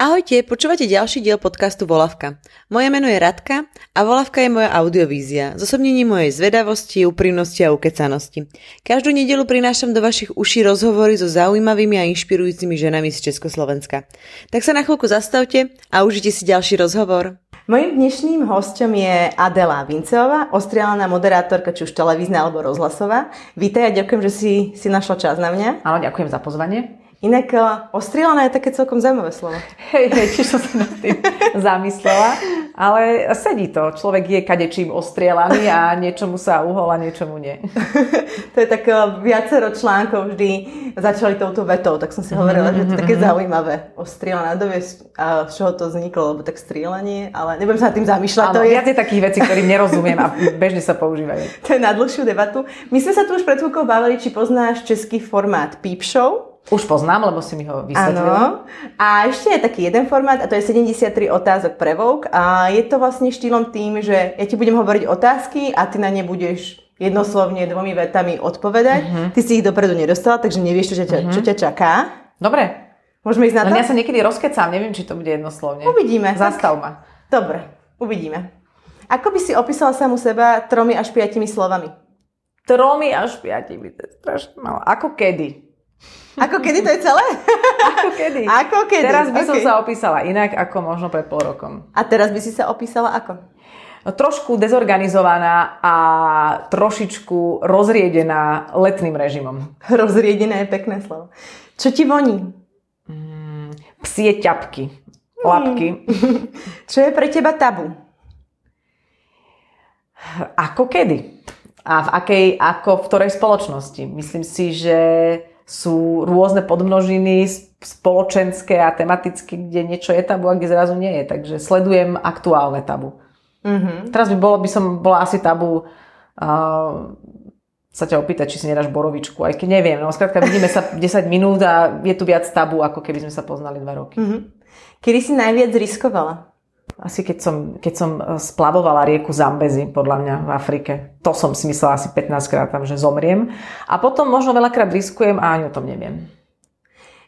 Ahojte, počúvate ďalší diel podcastu Volavka. Moje meno je Radka a Volavka je moja audiovízia, zosobnenie mojej zvedavosti, úprimnosti a ukecanosti. Každú nedelu prinášam do vašich uší rozhovory so zaujímavými a inšpirujúcimi ženami z Československa. Tak sa na chvíľku zastavte a užite si ďalší rozhovor. Mojím dnešným hostom je Adela Vinceová, ostrielaná moderátorka, či už televízna alebo rozhlasová. Vítaj a ďakujem, že si, si našla čas na mňa. Áno, ďakujem za pozvanie. Inak eh, ostrielaná je také celkom zaujímavé slovo. Hej, hej, tiež som sa nad tým zamyslela. Ale sedí to. Človek je kadečím ostrielaný a niečomu sa uhol a niečomu nie. to je tak eh, viacero článkov vždy začali touto vetou, tak som si hovorila, mm-hmm, že to je také mm-hmm. zaujímavé. Ostrielaná, dovieš, a z čoho to vzniklo, lebo tak strieľanie, ale nebudem sa nad tým zamýšľať. Áno, to je... viac je takých vecí, ktorým nerozumiem a bežne sa používajú. to je na dlhšiu debatu. My sme sa tu už pred chvíľkou bavili, či poznáš český formát Peep Show. Už poznám, lebo si mi ho vysvetlila. Áno. A ešte je taký jeden formát a to je 73 otázok pre Vogue a je to vlastne štýlom tým, že ja ti budem hovoriť otázky a ty na ne budeš jednoslovne dvomi vetami odpovedať. Uh-huh. Ty si ich dopredu nedostala, takže nevieš, čo ťa, uh-huh. čo ťa čaká. Dobre. Môžeme ísť na to? Len ja sa niekedy rozkecám, neviem, či to bude jednoslovne. Uvidíme. Zastav tak... ma. Dobre, uvidíme. Ako by si opísala samu seba tromi až piatimi slovami? Tromi až piatimi, to je strašne malo. Ako kedy? Ako kedy to je celé? Ako kedy? Ako kedy? Teraz by okay. som sa opísala inak ako možno pred pol rokom. A teraz by si sa opísala ako? No, trošku dezorganizovaná a trošičku rozriedená letným režimom. Rozriedené je pekné slovo. Čo ti voní? Mm, psie ťapky. Lapky. Mm. Čo je pre teba tabu? Ako kedy? A v akej, ako v ktorej spoločnosti? Myslím si, že sú rôzne podmnožiny spoločenské a tematické, kde niečo je tabu a kde zrazu nie je. Takže sledujem aktuálne tabu. Mm-hmm. Teraz by bolo, by som bola asi tabu uh, sa ťa opýtať, či si nedáš borovičku, aj keď neviem. No skrátka, vidíme sa 10 minút a je tu viac tabu, ako keby sme sa poznali 2 roky. Mm-hmm. Kedy si najviac riskovala? Asi keď som, keď som e, splavovala rieku Zambezi, podľa mňa v Afrike. To som si myslela asi 15 krát tam, že zomriem. A potom možno veľakrát riskujem a ani o tom neviem.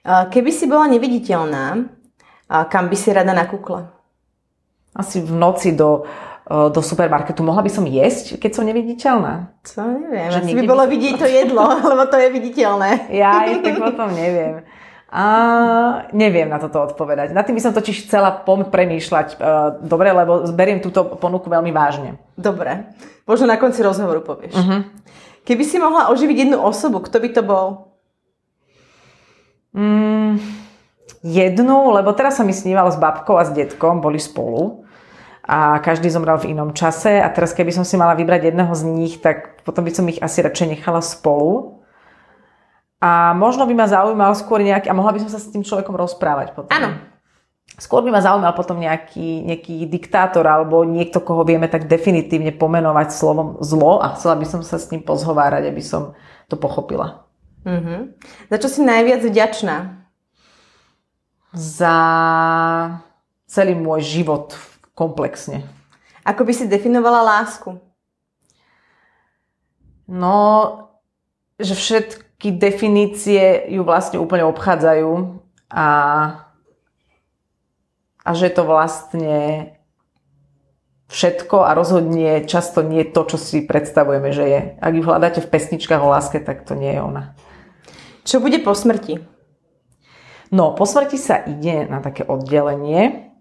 Keby si bola neviditeľná, kam by si rada nakúkla? Asi v noci do, e, do supermarketu. Mohla by som jesť, keď som neviditeľná? Co neviem. Že asi by bolo by... vidieť to jedlo, lebo to je viditeľné. Ja aj tak potom neviem. A neviem na toto odpovedať. Na tým by som totiž chcela premýšľať uh, dobre, lebo beriem túto ponuku veľmi vážne. Dobre. Možno na konci rozhovoru povieš. Uh-huh. Keby si mohla oživiť jednu osobu, kto by to bol? Mm, jednu, lebo teraz sa mi sníval s babkou a s detkom, boli spolu a každý zomrel v inom čase a teraz keby som si mala vybrať jedného z nich, tak potom by som ich asi radšej nechala spolu a možno by ma zaujímal skôr nejaký, a mohla by som sa s tým človekom rozprávať potom. Áno. Skôr by ma zaujímal potom nejaký, nejaký diktátor alebo niekto, koho vieme tak definitívne pomenovať slovom zlo a chcela by som sa s ním pozhovárať, aby som to pochopila. Mm-hmm. Za čo si najviac vďačná? Za celý môj život komplexne. Ako by si definovala lásku? No, že všetko definície ju vlastne úplne obchádzajú a, a že to vlastne všetko a rozhodne často nie to, čo si predstavujeme, že je. Ak ju hľadáte v pesničkách o láske, tak to nie je ona. Čo bude po smrti? No, po smrti sa ide na také oddelenie,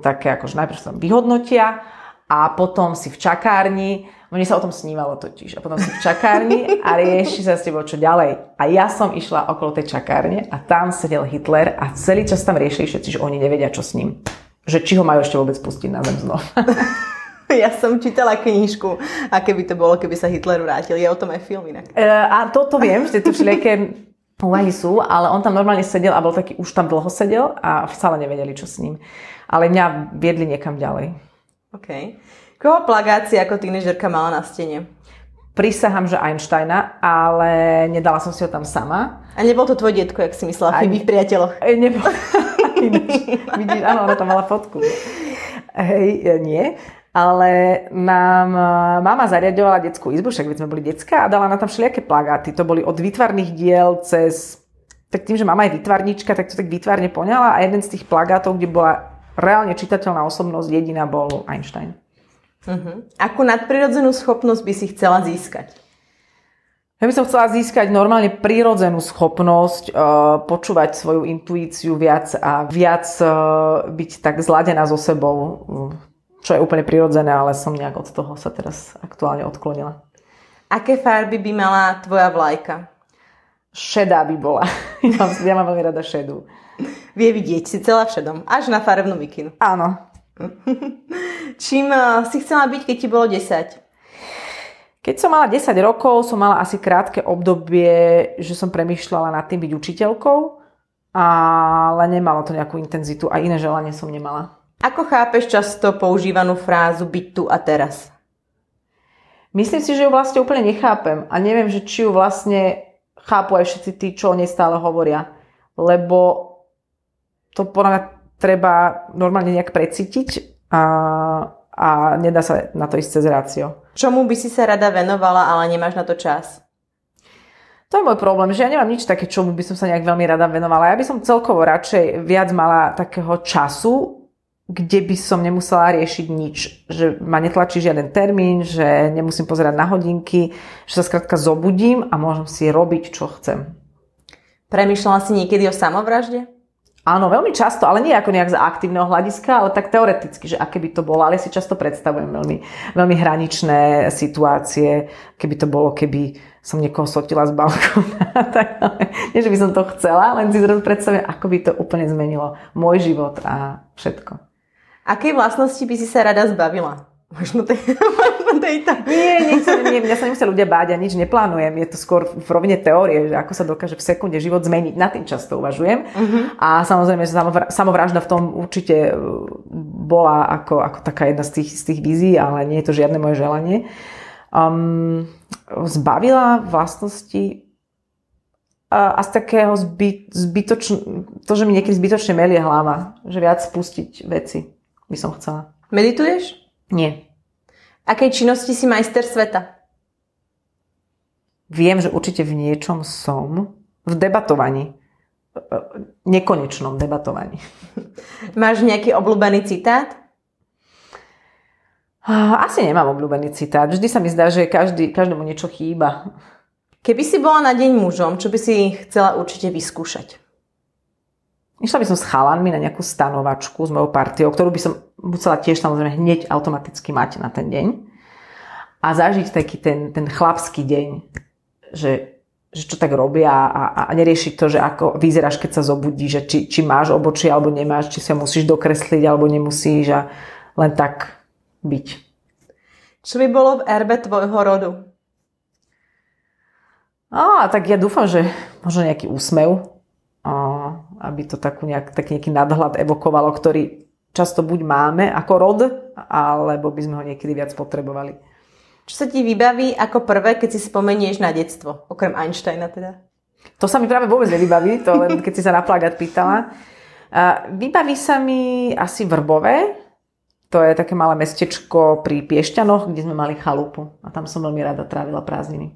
také akože najprv sa vyhodnotia a potom si v čakárni mne sa o tom snívalo totiž. A potom si v čakárni a rieši sa s tebou čo ďalej. A ja som išla okolo tej čakárne a tam sedel Hitler a celý čas tam riešili všetci, že oni nevedia, čo s ním. Že či ho majú ešte vôbec pustiť na zem znova. Ja som čítala knižku, aké by to bolo, keby sa Hitler vrátil. Je o tom aj film inak. E, a toto viem, že tu všelijaké úvahy sú, ale on tam normálne sedel a bol taký, už tam dlho sedel a stále nevedeli, čo s ním. Ale mňa viedli niekam ďalej. OK. Koho plagáci ako tínežerka mala na stene? Prisahám, že Einsteina, ale nedala som si ho tam sama. A nebol to tvoj detko, jak si myslela, Phoebe v priateľoch? Nebol. Vidíš, áno, ona tam mala fotku. Hej, e, nie. ale nám e, mama zariadovala detskú izbu, však sme boli detská a dala na tam všelijaké plagáty. To boli od výtvarných diel cez... Tak tým, že mama je výtvarnička, tak to tak výtvarne poňala a jeden z tých plagátov, kde bola reálne čitateľná osobnosť, jediná bol Einstein. Uh-huh. Akú nadprirodzenú schopnosť by si chcela získať? Ja by som chcela získať normálne prírodzenú schopnosť uh, počúvať svoju intuíciu viac a viac uh, byť tak zladená so sebou, uh, čo je úplne prirodzené, ale som nejak od toho sa teraz aktuálne odklonila. Aké farby by mala tvoja vlajka? Šedá by bola. ja, mám, ja mám veľmi rada šedú. Vie vidieť si celá všedom, až na farebnú mikinu. Áno. Čím uh, si chcela byť, keď ti bolo 10? Keď som mala 10 rokov, som mala asi krátke obdobie, že som premyšľala nad tým byť učiteľkou, ale nemalo to nejakú intenzitu a iné želanie som nemala. Ako chápeš často používanú frázu byť tu a teraz? Myslím si, že ju vlastne úplne nechápem a neviem, že či ju vlastne chápu aj všetci tí, čo o nej stále hovoria. Lebo to podľa mňa treba normálne nejak precítiť a, a nedá sa na to ísť cez rácio. Čomu by si sa rada venovala, ale nemáš na to čas? To je môj problém, že ja nemám nič také, čomu by som sa nejak veľmi rada venovala. Ja by som celkovo radšej viac mala takého času, kde by som nemusela riešiť nič. Že ma netlačí žiaden termín, že nemusím pozerať na hodinky, že sa skrátka zobudím a môžem si robiť, čo chcem. Premýšľala si niekedy o samovražde? Áno, veľmi často, ale nie ako nejak z aktívneho hľadiska, ale tak teoreticky, že aké by to bolo. Ale ja si často predstavujem veľmi, veľmi hraničné situácie, keby to bolo, keby som niekoho sotila z balkóna. nie, že by som to chcela, len si zrazu predstavujem, ako by to úplne zmenilo môj život a všetko. Akej vlastnosti by si sa rada zbavila? Možno, tej, možno tejto. Nie, nechcem, nie, mňa sa nemusia ľudia báť, ja nič neplánujem. Je to skôr v rovine teórie, že ako sa dokáže v sekunde život zmeniť. Na tým často uvažujem. Uh-huh. A samozrejme, že samovražda v tom určite e, bola ako, ako taká jedna z tých, z tých vízií, ale nie je to žiadne moje želanie. Um, zbavila vlastnosti a, z takého zbyt, zbytočn, to, že mi niekedy zbytočne melie hlava, že viac spustiť veci by som chcela. Medituješ? Nie. Akej činnosti si majster sveta? Viem, že určite v niečom som. V debatovaní. Nekonečnom debatovaní. Máš nejaký obľúbený citát? Asi nemám obľúbený citát. Vždy sa mi zdá, že každý, každému niečo chýba. Keby si bola na deň mužom, čo by si chcela určite vyskúšať? Išla by som s chalanmi na nejakú stanovačku s mojou partiou, ktorú by som musela tiež samozrejme hneď automaticky mať na ten deň. A zažiť taký ten, ten chlapský deň, že, že čo tak robia a, a neriešiť to, že ako vyzeráš, keď sa zobudí, že či, či máš obočie alebo nemáš, či sa musíš dokresliť alebo nemusíš a len tak byť. Čo by bolo v erbe tvojho rodu? Á, tak ja dúfam, že možno nejaký úsmev, aby to takú nejak, taký nejaký nadhľad evokovalo, ktorý často buď máme ako rod, alebo by sme ho niekedy viac potrebovali. Čo sa ti vybaví ako prvé, keď si spomenieš na detstvo? Okrem Einsteina teda. To sa mi práve vôbec nevybaví, to len keď si sa na plagát pýtala. Vybaví sa mi asi Vrbové, to je také malé mestečko pri Piešťanoch, kde sme mali chalupu a tam som veľmi rada trávila prázdniny.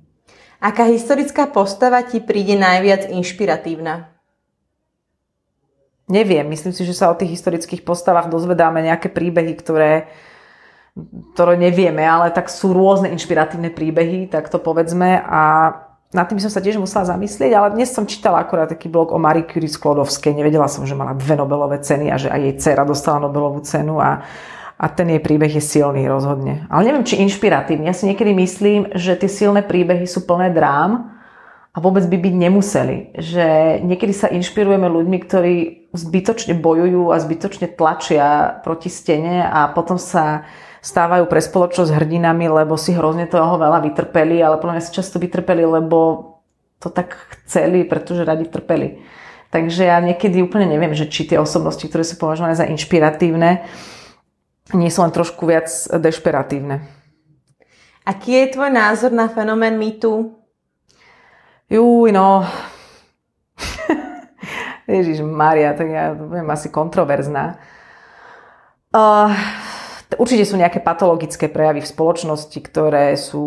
Aká historická postava ti príde najviac inšpiratívna? Neviem, myslím si, že sa o tých historických postavách dozvedáme nejaké príbehy, ktoré, ktoré nevieme, ale tak sú rôzne inšpiratívne príbehy, tak to povedzme a na tým som sa tiež musela zamyslieť, ale dnes som čítala akorát taký blog o Marie Curie Sklodovskej. Nevedela som, že mala dve Nobelové ceny a že aj jej dcera dostala Nobelovú cenu a, a ten jej príbeh je silný rozhodne. Ale neviem, či inšpiratívny. Ja si niekedy myslím, že tie silné príbehy sú plné drám a vôbec by byť nemuseli. Že niekedy sa inšpirujeme ľuďmi, ktorí zbytočne bojujú a zbytočne tlačia proti stene a potom sa stávajú pre spoločnosť hrdinami, lebo si hrozne toho veľa vytrpeli, ale podľa mňa si často vytrpeli, lebo to tak chceli, pretože radi trpeli. Takže ja niekedy úplne neviem, že či tie osobnosti, ktoré sú považované za inšpiratívne, nie sú len trošku viac dešperatívne. Aký je tvoj názor na fenomén mýtu? Júj, no, Ježiš Maria, tak ja budem asi kontroverzná. Uh, určite sú nejaké patologické prejavy v spoločnosti, ktoré sú,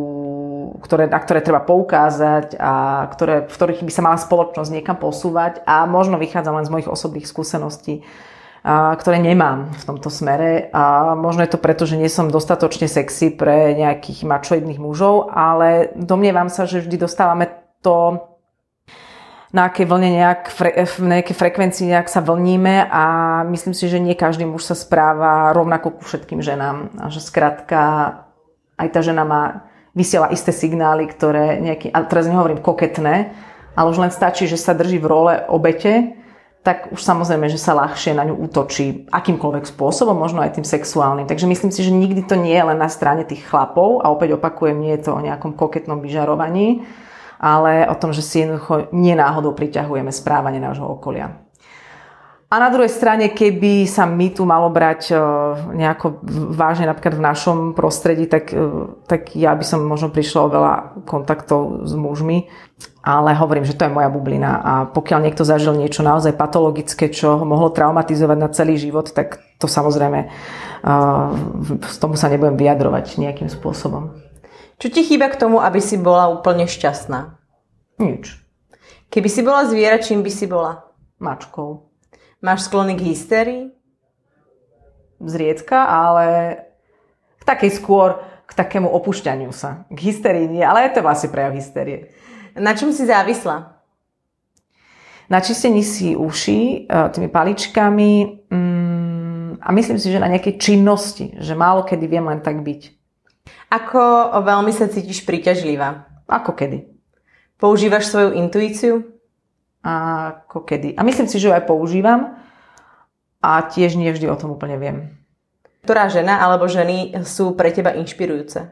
ktoré, na ktoré treba poukázať a ktoré, v ktorých by sa mala spoločnosť niekam posúvať a možno vychádzam len z mojich osobných skúseností, a, ktoré nemám v tomto smere. A možno je to preto, že nie som dostatočne sexy pre nejakých mačoidných mužov, ale domnievam sa, že vždy dostávame to na akej vlne nejak, v nejakej frekvencii nejak sa vlníme a myslím si, že nie každý muž sa správa rovnako ku všetkým ženám. A že skrátka aj tá žena má, vysiela isté signály, ktoré nejaký, a teraz nehovorím koketné, ale už len stačí, že sa drží v role obete, tak už samozrejme, že sa ľahšie na ňu útočí akýmkoľvek spôsobom, možno aj tým sexuálnym. Takže myslím si, že nikdy to nie je len na strane tých chlapov a opäť opakujem, nie je to o nejakom koketnom vyžarovaní, ale o tom, že si jednoducho nenáhodou priťahujeme správanie nášho okolia. A na druhej strane, keby sa mi tu malo brať e, nejako vážne napríklad v našom prostredí, tak, e, tak ja by som možno prišla o veľa kontaktov s mužmi, ale hovorím, že to je moja bublina a pokiaľ niekto zažil niečo naozaj patologické, čo ho mohlo traumatizovať na celý život, tak to samozrejme z e, tomu sa nebudem vyjadrovať nejakým spôsobom. Čo ti chýba k tomu, aby si bola úplne šťastná? Nič. Keby si bola zviera, čím by si bola? Mačkou. Máš sklony k hystérii? Zriedka, ale k takej skôr k takému opušťaniu sa. K hysterii nie, ale je to vlastne prejav hysterie. Na čom si závisla? Na čistení si uši e, tými paličkami mm, a myslím si, že na nejakej činnosti, že málo kedy viem len tak byť. Ako veľmi sa cítiš príťažlivá? Ako kedy? Používaš svoju intuíciu? Ako kedy. A myslím si, že ju aj používam a tiež nie vždy o tom úplne viem. Ktorá žena alebo ženy sú pre teba inšpirujúce?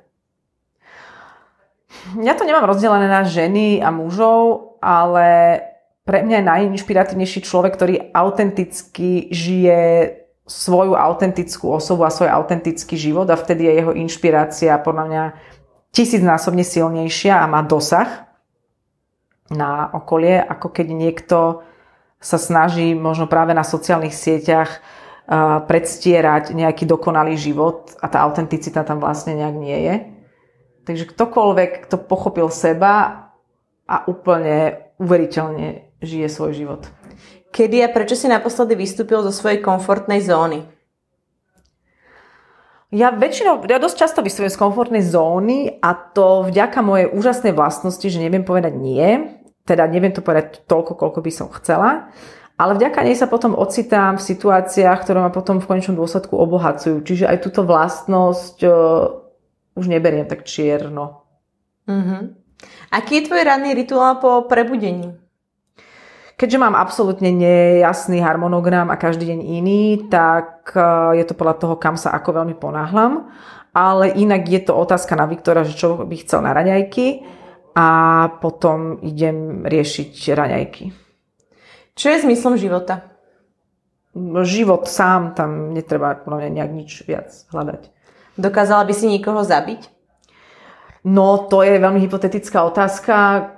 Ja to nemám rozdelené na ženy a mužov, ale pre mňa je najinšpiratívnejší človek, ktorý autenticky žije svoju autentickú osobu a svoj autentický život a vtedy je jeho inšpirácia podľa mňa tisícnásobne silnejšia a má dosah na okolie, ako keď niekto sa snaží možno práve na sociálnych sieťach predstierať nejaký dokonalý život a tá autenticita tam vlastne nejak nie je. Takže ktokoľvek, kto pochopil seba a úplne uveriteľne žije svoj život. Kedy a prečo si naposledy vystúpil zo svojej komfortnej zóny? Ja väčšinou, ja dosť často vystupujem z komfortnej zóny a to vďaka mojej úžasnej vlastnosti, že neviem povedať nie, teda neviem to povedať toľko, koľko by som chcela, ale vďaka nej sa potom ocitám v situáciách, ktoré ma potom v konečnom dôsledku obohacujú. Čiže aj túto vlastnosť uh, už neberiem tak čierno. Uh-huh. Aký je tvoj ranný rituál po prebudení? Keďže mám absolútne nejasný harmonogram a každý deň iný, tak e, je to podľa toho, kam sa ako veľmi ponáhlam. Ale inak je to otázka na Viktora, že čo by chcel na raňajky a potom idem riešiť raňajky. Čo je zmyslom života? Život sám, tam netreba podľa mňa nejak nič viac hľadať. Dokázala by si niekoho zabiť? No, to je veľmi hypotetická otázka,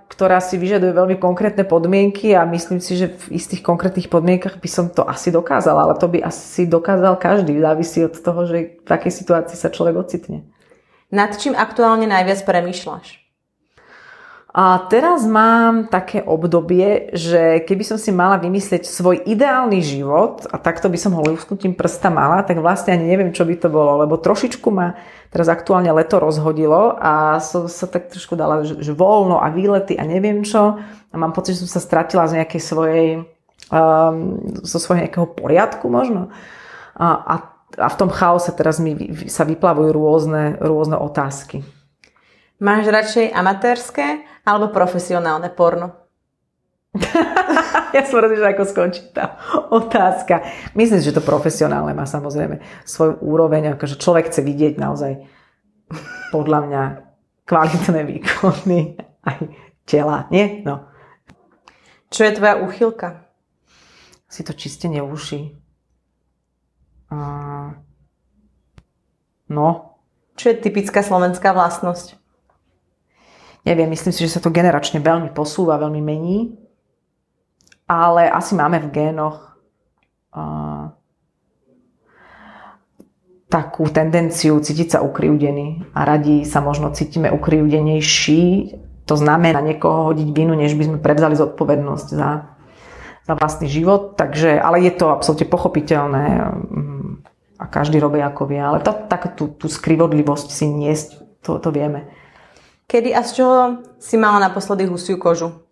ktorá si vyžaduje veľmi konkrétne podmienky a myslím si, že v istých konkrétnych podmienkach by som to asi dokázala, ale to by asi dokázal každý. Závisí od toho, že v takej situácii sa človek ocitne. Nad čím aktuálne najviac premýšľaš? A teraz mám také obdobie, že keby som si mala vymyslieť svoj ideálny život a takto by som ho lusknutím prsta mala, tak vlastne ani neviem, čo by to bolo, lebo trošičku ma teraz aktuálne leto rozhodilo a som sa tak trošku dala, že, že voľno a výlety a neviem čo. A mám pocit, že som sa stratila z nejakej svojej, um, zo svojho nejakého poriadku možno. A, a, a v tom chaose teraz mi sa vyplavujú rôzne, rôzne otázky. Máš radšej amatérske alebo profesionálne porno? ja som rozumiem, ako skončí tá otázka. Myslím, že to profesionálne má samozrejme svoju úroveň, akože človek chce vidieť naozaj podľa mňa kvalitné výkony aj tela, nie? No. Čo je tvoja úchylka? Si to čistenie uši. Uh, no. Čo je typická slovenská vlastnosť? Neviem, myslím si, že sa to generačne veľmi posúva, veľmi mení. Ale asi máme v génoch uh, takú tendenciu cítiť sa ukrivdený a radi sa možno cítime ukrivdenejší. To znamená niekoho hodiť vinu, než by sme prevzali zodpovednosť za, za vlastný život. Takže, ale je to absolútne pochopiteľné mm, a každý robí ako vie. Ale to, tak tú, tú skrivodlivosť si niesť, to, to vieme. Kedy a z čoho si mala naposledy husiu kožu?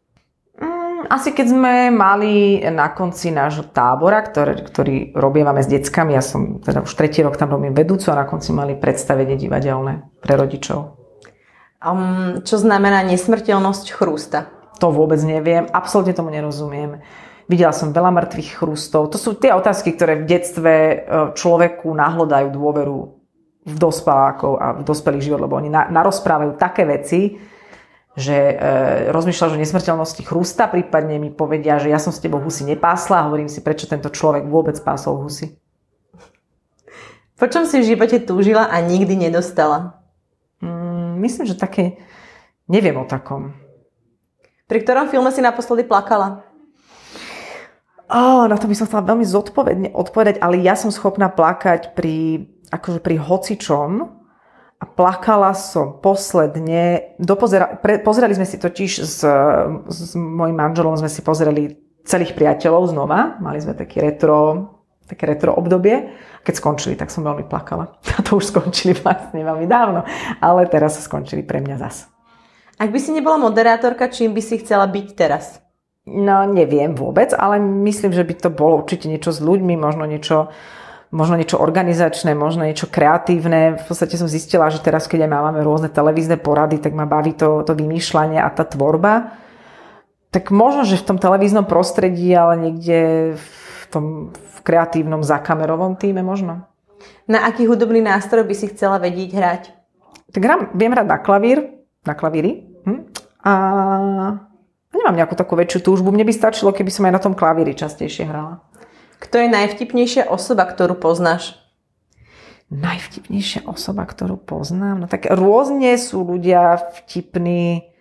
asi keď sme mali na konci nášho tábora, ktorý, ktorý robievame s deckami, ja som teda už tretí rok tam robím vedúcu a na konci mali predstavenie divadelné pre rodičov. Um, čo znamená nesmrteľnosť chrústa? To vôbec neviem, absolútne tomu nerozumiem. Videla som veľa mŕtvych chrústov. To sú tie otázky, ktoré v detstve e, človeku nahlodajú dôveru v dospelákov a v dospelý život, lebo oni na, narozprávajú také veci, že e, rozmýšľaš o nesmrteľnosti chrústa, prípadne mi povedia, že ja som s tebou husy nepásla a hovorím si, prečo tento človek vôbec pásol husy. Po čom si v živote túžila a nikdy nedostala? Mm, myslím, že také... Neviem o takom. Pri ktorom filme si naposledy plakala? Oh, na to by som chcela veľmi zodpovedne odpovedať, ale ja som schopná plakať pri, akože pri hocičom, a plakala som posledne. Dopozera, pre, pozerali sme si totiž s, s mojim manželom, sme si pozerali celých priateľov znova. Mali sme taký retro, také retro obdobie. Keď skončili, tak som veľmi plakala. A to už skončili vlastne veľmi dávno. Ale teraz sa skončili pre mňa zas. Ak by si nebola moderátorka, čím by si chcela byť teraz? No, neviem vôbec, ale myslím, že by to bolo určite niečo s ľuďmi, možno niečo možno niečo organizačné, možno niečo kreatívne. V podstate som zistila, že teraz, keď aj máme rôzne televízne porady, tak ma baví to, to vymýšľanie a tá tvorba. Tak možno, že v tom televíznom prostredí, ale niekde v tom v kreatívnom zakamerovom týme možno. Na aký hudobný nástroj by si chcela vedieť hrať? Tak hrám, viem hrať na klavír, na klavíri. Hm? A nemám nejakú takú väčšiu túžbu. Mne by stačilo, keby som aj na tom klavíri častejšie hrala. Kto je najvtipnejšia osoba, ktorú poznáš? Najvtipnejšia osoba, ktorú poznám? No tak rôzne sú ľudia vtipní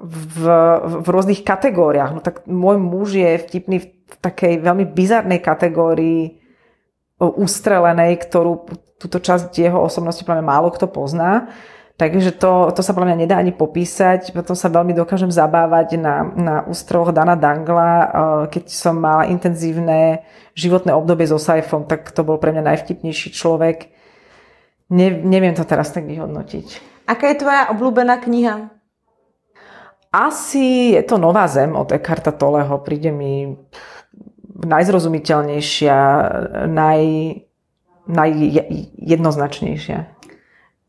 v, v rôznych kategóriách. No tak môj muž je vtipný v takej veľmi bizarnej kategórii ustrelenej, ktorú túto časť jeho osobnosti málo kto pozná. Takže to, to sa podľa mňa nedá ani popísať. Potom sa veľmi dokážem zabávať na, na ústroch Dana Dangla. Eh, keď som mala intenzívne životné obdobie so Saifom, tak to bol pre mňa najvtipnejší človek. Ne, neviem to teraz tak vyhodnotiť. Aká je tvoja obľúbená kniha? Asi je to Nová zem od Eckharta Tolleho. Príde mi najzrozumiteľnejšia, naj, najjednoznačnejšia.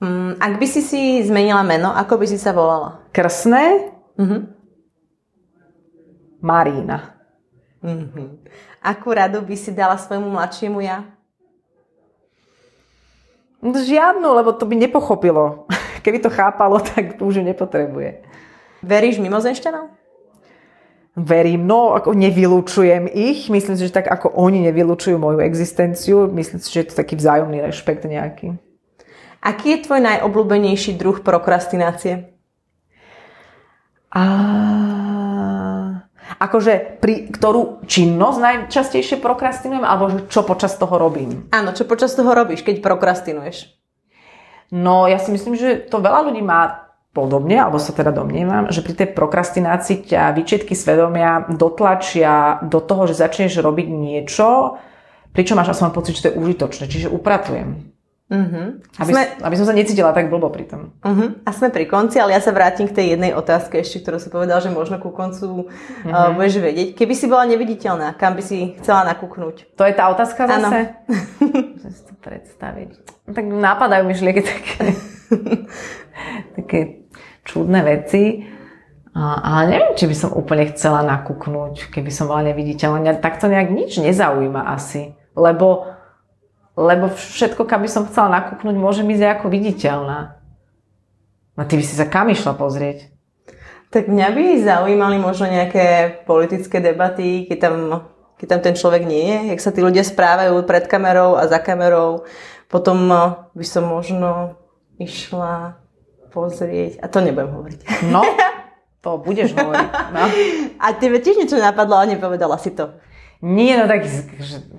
Mm, ak by si si zmenila meno, ako by si sa volala? Krsné? Mm-hmm. Marína. Mm-hmm. Akú radu by si dala svojmu mladšiemu ja? No, žiadnu, lebo to by nepochopilo. Keby to chápalo, tak to už nepotrebuje. Veríš mimozenšťanom? Verím, no ako nevylučujem ich. Myslím si, že tak ako oni nevylučujú moju existenciu, myslím si, že je to taký vzájomný rešpekt nejaký. Aký je tvoj najobľúbenejší druh prokrastinácie? A... Akože pri ktorú činnosť najčastejšie prokrastinujem, alebo čo počas toho robím? Áno, čo počas toho robíš, keď prokrastinuješ? No, ja si myslím, že to veľa ľudí má podobne, alebo sa teda domnievam, že pri tej prokrastinácii ťa výčietky svedomia dotlačia do toho, že začneš robiť niečo, pričom máš aspoň pocit, že to je užitočné, čiže upratujem. Uh-huh. Aby, sme... aby som sa necítila tak blbo pri tom. Uh-huh. A sme pri konci, ale ja sa vrátim k tej jednej otázke ešte, ktorú si povedal, že možno ku koncu uh-huh. uh, budeš vedieť. Keby si bola neviditeľná, kam by si chcela nakúknúť? To je tá otázka zase? Môžem si to predstaviť. Tak napadajú myšlienky také, také čudné veci. Ale neviem, či by som úplne chcela nakúknúť, keby som bola neviditeľná. Tak to nejak nič nezaujíma asi. Lebo lebo všetko, kam by som chcela nakúknúť, môže ísť ako viditeľná. A ty by si sa kam išla pozrieť? Tak mňa by zaujímali možno nejaké politické debaty, keď tam, keď tam ten človek nie je, jak sa tí ľudia správajú pred kamerou a za kamerou. Potom eh, by som možno išla pozrieť, a to nebudem hovoriť. No, to budeš hovoriť. No. A tebe tiež niečo napadlo, ale nepovedala si to. Nie, no tak... Že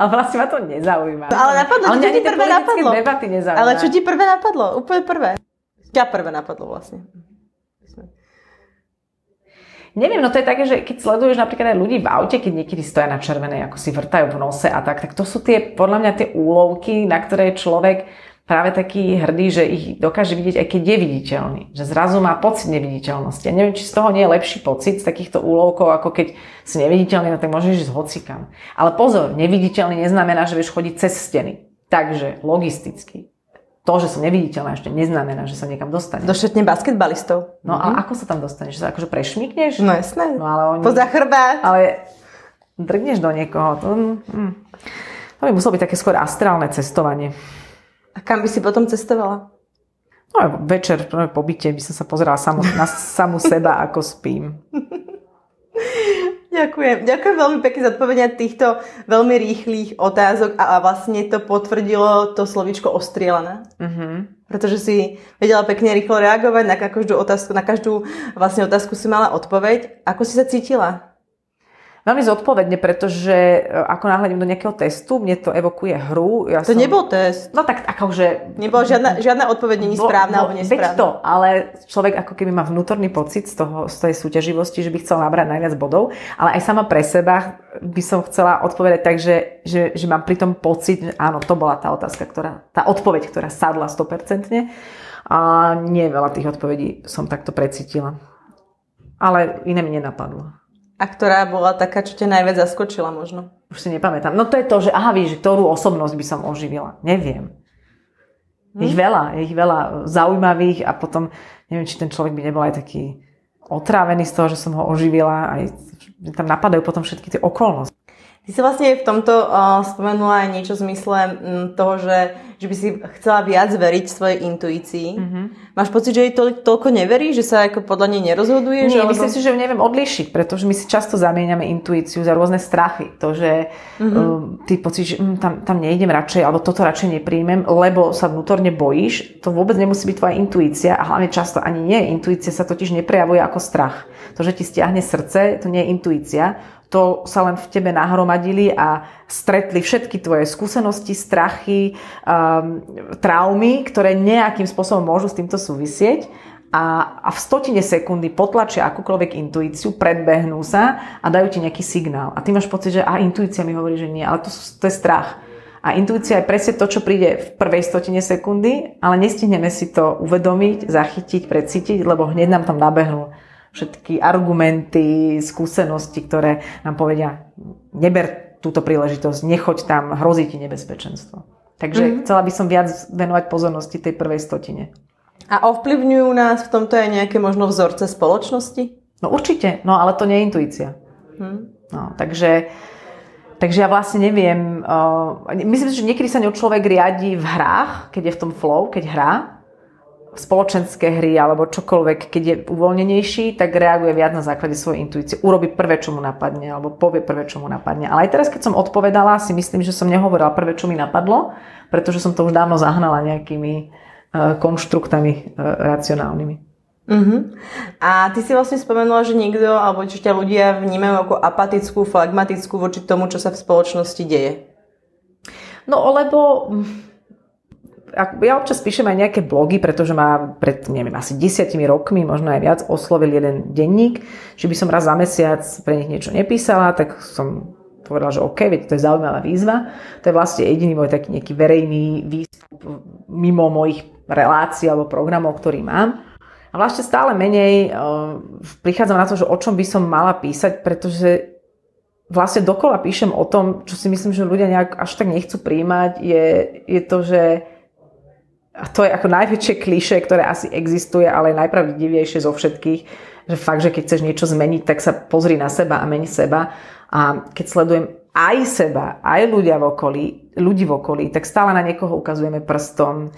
Ale vlastne ma to nezaujíma. No, ale napadlo, ale čo ti prvé napadlo? debaty nezaujíma. Ale čo ti prvé napadlo? Úplne prvé. Ťa prvé napadlo vlastne. Neviem, no to je také, že keď sleduješ napríklad aj ľudí v aute, keď niekedy stoja na červenej, ako si vrtajú v nose a tak, tak to sú tie, podľa mňa tie úlovky, na ktoré človek práve taký hrdý, že ich dokáže vidieť, aj keď je viditeľný. Že zrazu má pocit neviditeľnosti. Ja neviem, či z toho nie je lepší pocit z takýchto úlovkov, ako keď si neviditeľný, no tak môžeš ísť hocikam. Ale pozor, neviditeľný neznamená, že vieš chodiť cez steny. Takže logisticky to, že som neviditeľná, ešte neznamená, že sa niekam dostane. Došetne basketbalistov. No mm-hmm. ale ako sa tam dostaneš? Že sa akože prešmikneš? No jasné. No, ale oni... Poza chrbát. Ale drgneš do niekoho. To, mm, to by muselo byť také skôr astrálne cestovanie. A kam by si potom cestovala? No, večer po byte by som sa pozerala samu, na samu seba, ako spím. Ďakujem. Ďakujem veľmi pekne za odpovedenia týchto veľmi rýchlych otázok a, vlastne to potvrdilo to slovíčko ostrielané. Uh-huh. Pretože si vedela pekne rýchlo reagovať na každú otázku, na každú vlastne otázku si mala odpoveď. Ako si sa cítila? Veľmi zodpovedne, pretože e, ako náhľadím do nejakého testu, mne to evokuje hru. Ja to som... nebol test. No tak akože... Nebola žiadna, žiadna odpoveď není správna bo, alebo nesprávna. Veď to, ale človek ako keby má vnútorný pocit z, toho, z tej súťaživosti, že by chcel nabrať najviac bodov, ale aj sama pre seba by som chcela odpovedať tak, že, že, že mám pri tom pocit, že áno, to bola tá otázka, ktorá, tá odpoveď, ktorá sadla 100%. A nie veľa tých odpovedí som takto precítila. Ale iné mi nenapadlo. A ktorá bola taká, čo ťa najviac zaskočila možno? Už si nepamätám. No to je to, že aha, víš, ktorú osobnosť by som oživila. Neviem. Hm? Ich veľa, ich veľa zaujímavých a potom neviem, či ten človek by nebol aj taký otrávený z toho, že som ho oživila. Aj tam napadajú potom všetky tie okolnosti. Ty si vlastne v tomto uh, spomenula aj niečo v zmysle um, toho, že, že by si chcela viac veriť svojej intuícii. Mm-hmm. Máš pocit, že jej to, toľko neverí, že sa ako podľa nej nerozhoduješ? Nie, alebo... myslím si, že ju neviem odlíšiť, pretože my si často zamieňame intuíciu za rôzne strachy. To, že mm-hmm. um, ty pocit, že um, tam, tam nejdem radšej, alebo toto radšej nepríjmem, lebo sa vnútorne bojíš, to vôbec nemusí byť tvoja intuícia a hlavne často ani nie. Intuícia sa totiž neprejavuje ako strach. To, že ti stiahne srdce, to nie je intuícia to sa len v tebe nahromadili a stretli všetky tvoje skúsenosti, strachy, um, traumy, ktoré nejakým spôsobom môžu s týmto súvisieť a, a v stotine sekundy potlačia akúkoľvek intuíciu, predbehnú sa a dajú ti nejaký signál. A ty máš pocit, že a intuícia mi hovorí, že nie, ale to, to je strach. A intuícia je presne to, čo príde v prvej stotine sekundy, ale nestihneme si to uvedomiť, zachytiť, precítiť, lebo hneď nám tam nabehnú všetky argumenty, skúsenosti, ktoré nám povedia, neber túto príležitosť, nechoď tam, hrozí ti nebezpečenstvo. Takže mm-hmm. chcela by som viac venovať pozornosti tej prvej stotine. A ovplyvňujú nás v tomto aj nejaké možno vzorce spoločnosti? No určite, no ale to nie je intuícia. Hmm. No, takže, takže ja vlastne neviem, uh, myslím si, že niekedy sa ňou človek riadi v hrách, keď je v tom flow, keď hrá, spoločenské hry alebo čokoľvek, keď je uvoľnenejší, tak reaguje viac na základe svojej intuície. Urobí prvé, čo mu napadne, alebo povie prvé, čo mu napadne. Ale aj teraz, keď som odpovedala, si myslím, že som nehovorila prvé, čo mi napadlo, pretože som to už dávno zahnala nejakými uh, konštruktami uh, racionálnymi. Uh-huh. A ty si vlastne spomenula, že niekto, alebo či ťa ľudia vnímajú ako apatickú, flagmatickú voči tomu, čo sa v spoločnosti deje. No, lebo ja občas píšem aj nejaké blogy, pretože ma pred, neviem, asi desiatimi rokmi, možno aj viac, oslovil jeden denník, že by som raz za mesiac pre nich niečo nepísala, tak som povedala, že OK, veď to je zaujímavá výzva. To je vlastne jediný môj taký nejaký verejný výstup mimo mojich relácií alebo programov, ktorý mám. A vlastne stále menej uh, prichádzam na to, že o čom by som mala písať, pretože vlastne dokola píšem o tom, čo si myslím, že ľudia nejak až tak nechcú príjmať, je, je to, že to je ako najväčšie kliše, ktoré asi existuje, ale najpravdivejšie zo všetkých, že fakt, že keď chceš niečo zmeniť, tak sa pozri na seba a meni seba. A keď sledujem aj seba, aj ľudia v okolí, ľudí v okolí, tak stále na niekoho ukazujeme prstom.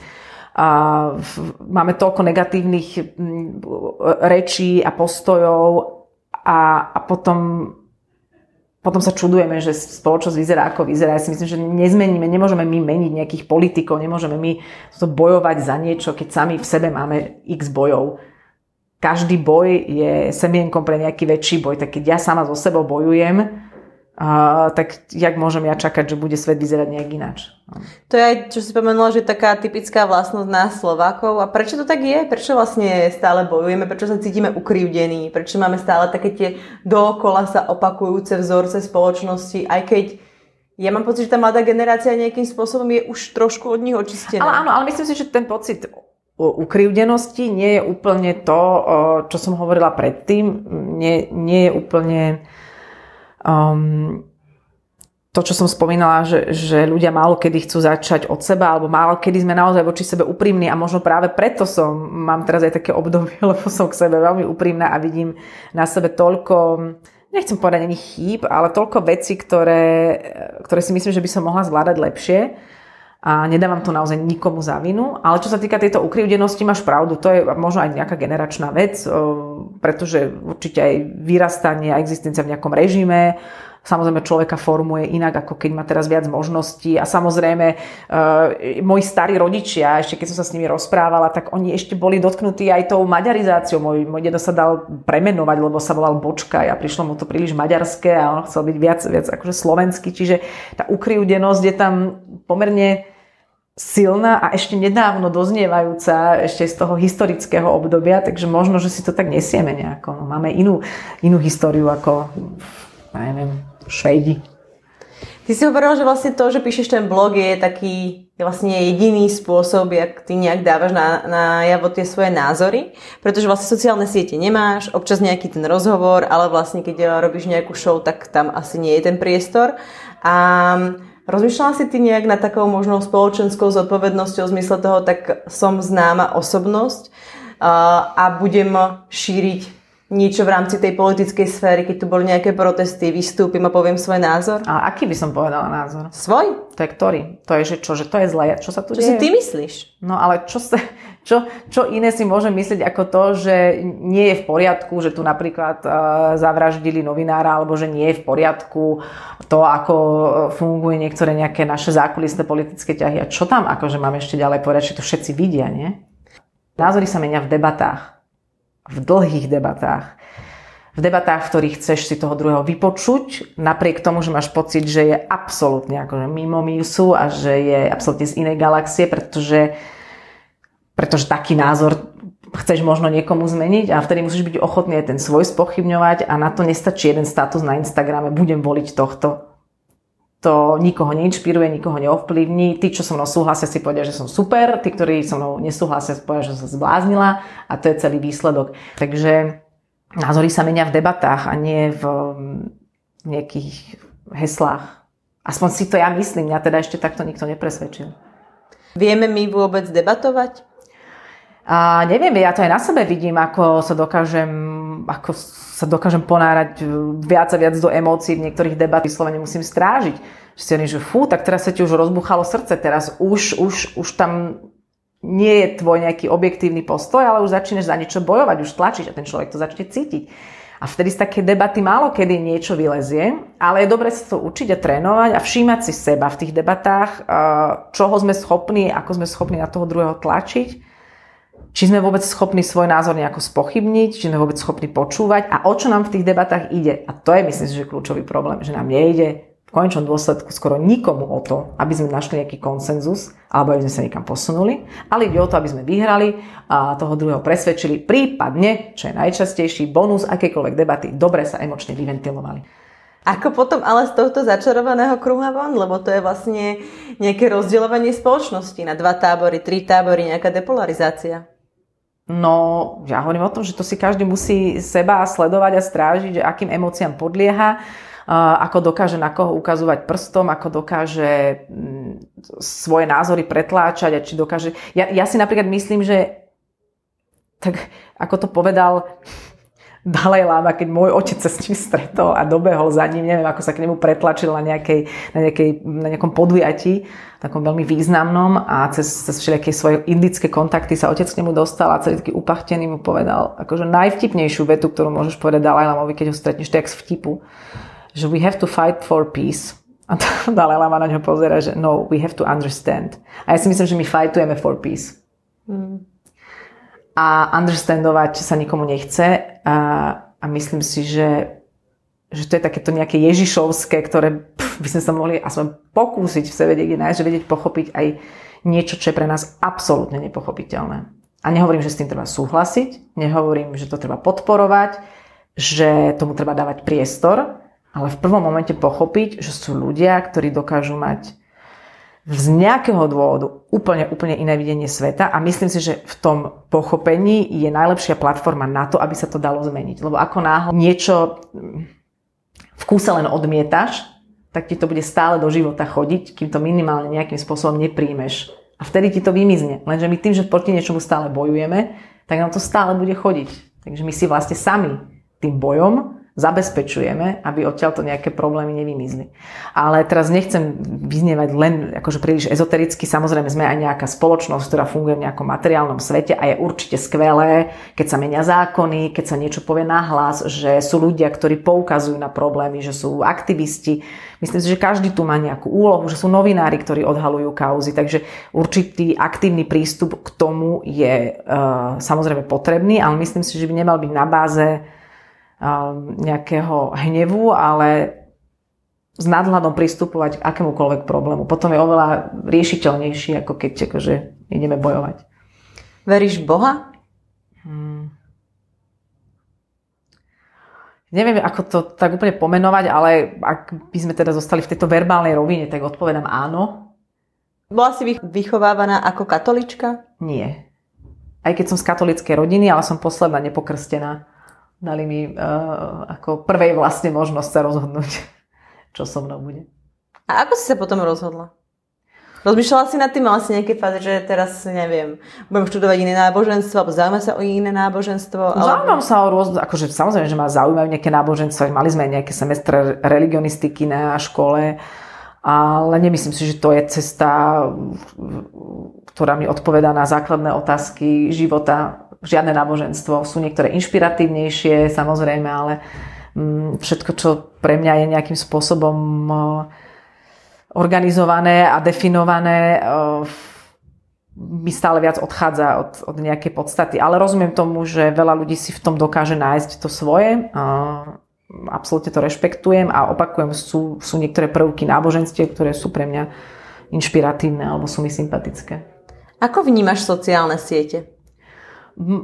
A máme toľko negatívnych rečí a postojov a, a potom potom sa čudujeme, že spoločnosť vyzerá ako vyzerá. Ja si myslím, že nezmeníme, nemôžeme my meniť nejakých politikov, nemôžeme my to bojovať za niečo, keď sami v sebe máme x bojov. Každý boj je semienkom pre nejaký väčší boj, tak keď ja sama so sebou bojujem, uh, tak jak môžem ja čakať, že bude svet vyzerať nejak ináč? To je aj, čo si spomenula, že taká typická vlastnosť nás Slovákov. A prečo to tak je? Prečo vlastne stále bojujeme? Prečo sa cítime ukrivdení? Prečo máme stále také tie dookola sa opakujúce vzorce spoločnosti, aj keď ja mám pocit, že tá mladá generácia nejakým spôsobom je už trošku od nich očistená. Ale áno, ale myslím si, že ten pocit ukrivdenosti nie je úplne to, čo som hovorila predtým. Nie, nie je úplne um, to, čo som spomínala, že, že ľudia málo kedy chcú začať od seba, alebo málo kedy sme naozaj voči sebe úprimní a možno práve preto som, mám teraz aj také obdobie, lebo som k sebe veľmi úprimná a vidím na sebe toľko, nechcem povedať ani chýb, ale toľko vecí, ktoré, ktoré si myslím, že by som mohla zvládať lepšie a nedávam to naozaj nikomu za vinu. Ale čo sa týka tejto ukrivdenosti, máš pravdu, to je možno aj nejaká generačná vec, pretože určite aj vyrastanie a existencia v nejakom režime, samozrejme človeka formuje inak, ako keď má teraz viac možností a samozrejme uh, moji starí rodičia, ešte keď som sa s nimi rozprávala, tak oni ešte boli dotknutí aj tou maďarizáciou. Môj, môj dedo sa dal premenovať, lebo sa volal Bočka a prišlo mu to príliš maďarské a on chcel byť viac, viac akože slovenský, čiže tá ukrivdenosť je tam pomerne silná a ešte nedávno doznievajúca ešte z toho historického obdobia, takže možno, že si to tak nesieme nejako. No, máme inú, inú históriu ako, neviem, Švejdi. Ty si hovorila, že vlastne to, že píšeš ten blog je taký je vlastne jediný spôsob, jak ty nejak dávaš na, na javo tie svoje názory, pretože vlastne sociálne siete nemáš, občas nejaký ten rozhovor, ale vlastne keď robíš nejakú show, tak tam asi nie je ten priestor. A rozmýšľala si ty nejak na takou možnou spoločenskou zodpovednosťou v zmysle toho, tak som známa osobnosť a budem šíriť niečo v rámci tej politickej sféry, keď tu boli nejaké protesty, vystúpim a poviem svoj názor? A aký by som povedala názor? Svoj? To je ktorý? To je, že čo? Že to je zlé? Čo sa tu čo deje? si ty myslíš? No ale čo, sa, čo, čo iné si môžem myslieť ako to, že nie je v poriadku, že tu napríklad uh, zavraždili novinára, alebo že nie je v poriadku to, ako e, funguje niektoré nejaké naše zákulisné politické ťahy. A čo tam akože máme ešte ďalej povedať, že to všetci vidia, nie? Názory sa menia v debatách v dlhých debatách. V debatách, v ktorých chceš si toho druhého vypočuť, napriek tomu, že máš pocit, že je absolútne akože mimo mísu a že je absolútne z inej galaxie, pretože, pretože taký názor chceš možno niekomu zmeniť a vtedy musíš byť ochotný aj ten svoj spochybňovať a na to nestačí jeden status na Instagrame, budem voliť tohto to nikoho neinšpiruje, nikoho neovplyvní. Tí, čo so mnou súhlasia, si povedia, že som super, tí, ktorí so mnou nesúhlasia, si povedia, že som zbláznila a to je celý výsledok. Takže názory sa menia v debatách a nie v nejakých heslách. Aspoň si to ja myslím, mňa teda ešte takto nikto nepresvedčil. Vieme my vôbec debatovať? A neviem, ja to aj na sebe vidím, ako sa dokážem, ako sa dokážem ponárať viac a viac do emócií v niektorých debatách, vyslovene musím strážiť. Že si že fú, tak teraz sa ti už rozbuchalo srdce, teraz už, už, už tam nie je tvoj nejaký objektívny postoj, ale už začneš za niečo bojovať, už tlačiť a ten človek to začne cítiť. A vtedy z také debaty málo kedy niečo vylezie, ale je dobre sa to učiť a trénovať a všímať si seba v tých debatách, čoho sme schopní, ako sme schopní na toho druhého tlačiť či sme vôbec schopní svoj názor nejako spochybniť, či sme vôbec schopní počúvať a o čo nám v tých debatách ide. A to je myslím si, že kľúčový problém, že nám nejde v konečnom dôsledku skoro nikomu o to, aby sme našli nejaký konsenzus alebo aby sme sa niekam posunuli, ale ide o to, aby sme vyhrali a toho druhého presvedčili, prípadne, čo je najčastejší bonus akékoľvek debaty, dobre sa emočne vyventilovali. Ako potom ale z tohto začarovaného kruha von, lebo to je vlastne nejaké rozdielovanie spoločnosti na dva tábory, tri tábory, nejaká depolarizácia. No, ja hovorím o tom, že to si každý musí seba sledovať a strážiť, že akým emóciám podlieha, ako dokáže na koho ukazovať prstom, ako dokáže mm, svoje názory pretláčať a či dokáže... Ja, ja si napríklad myslím, že tak ako to povedal Dalaj Lama, keď môj otec sa s ním stretol a dobehol za ním, neviem, ako sa k nemu pretlačil na, nejakej, na, nejakej, na nejakom podujatí, takom veľmi významnom a cez, cez všelijaké svoje indické kontakty sa otec k nemu dostal a celý taký upachtený mu povedal akože najvtipnejšiu vetu, ktorú môžeš povedať Dalaj Lamovi, keď ho stretneš, tak z vtipu, že we have to fight for peace. A Dalaj Lama na ňo pozera, že no, we have to understand. A ja si myslím, že my fightujeme for peace. Mm a understandovať sa nikomu nechce a, a myslím si, že, že to je takéto nejaké ježišovské, ktoré pff, by sme sa mohli aspoň pokúsiť v sebe niekde nájsť, že vedieť pochopiť aj niečo, čo je pre nás absolútne nepochopiteľné. A nehovorím, že s tým treba súhlasiť, nehovorím, že to treba podporovať, že tomu treba dávať priestor, ale v prvom momente pochopiť, že sú ľudia, ktorí dokážu mať z nejakého dôvodu úplne, úplne iné videnie sveta a myslím si, že v tom pochopení je najlepšia platforma na to, aby sa to dalo zmeniť. Lebo ako náhle niečo v kúse len odmietaš, tak ti to bude stále do života chodiť, kým to minimálne nejakým spôsobom nepríjmeš. A vtedy ti to vymizne. Lenže my tým, že proti niečomu stále bojujeme, tak nám to stále bude chodiť. Takže my si vlastne sami tým bojom zabezpečujeme, aby odtiaľto nejaké problémy nevymizli. Ale teraz nechcem vyznievať len akože príliš ezotericky, samozrejme sme aj nejaká spoločnosť, ktorá funguje v nejakom materiálnom svete a je určite skvelé, keď sa menia zákony, keď sa niečo povie nahlas, že sú ľudia, ktorí poukazujú na problémy, že sú aktivisti. Myslím si, že každý tu má nejakú úlohu, že sú novinári, ktorí odhalujú kauzy, takže určitý aktívny prístup k tomu je uh, samozrejme potrebný, ale myslím si, že by nemal byť na báze nejakého hnevu, ale s nadhľadom pristupovať k akémukoľvek problému. Potom je oveľa riešiteľnejší, ako keď akože ideme bojovať. Veríš Boha? Hmm. Neviem, ako to tak úplne pomenovať, ale ak by sme teda zostali v tejto verbálnej rovine, tak odpovedám áno. Bola si vychovávaná ako katolička? Nie. Aj keď som z katolíckej rodiny, ale som posledná nepokrstená dali mi uh, ako prvej vlastne možnosť sa rozhodnúť, čo so mnou bude. A ako si sa potom rozhodla? Rozmýšľala si nad tým, mala si nejaké fáze, že teraz, neviem, budem študovať iné náboženstvo, alebo zaujíma sa o iné náboženstvo? Alebo... Zaujímam sa o rôzne, akože samozrejme, že ma zaujímajú nejaké náboženstvo, mali sme nejaké semestre religionistiky na škole, ale nemyslím si, že to je cesta, ktorá mi odpovedá na základné otázky života žiadne náboženstvo. Sú niektoré inšpiratívnejšie, samozrejme, ale mm, všetko, čo pre mňa je nejakým spôsobom organizované a definované, mi stále viac odchádza od, od nejakej podstaty. Ale rozumiem tomu, že veľa ľudí si v tom dokáže nájsť to svoje. Absolútne to rešpektujem a opakujem, sú, sú niektoré prvky náboženstiev, ktoré sú pre mňa inšpiratívne alebo sú mi sympatické. Ako vnímaš sociálne siete?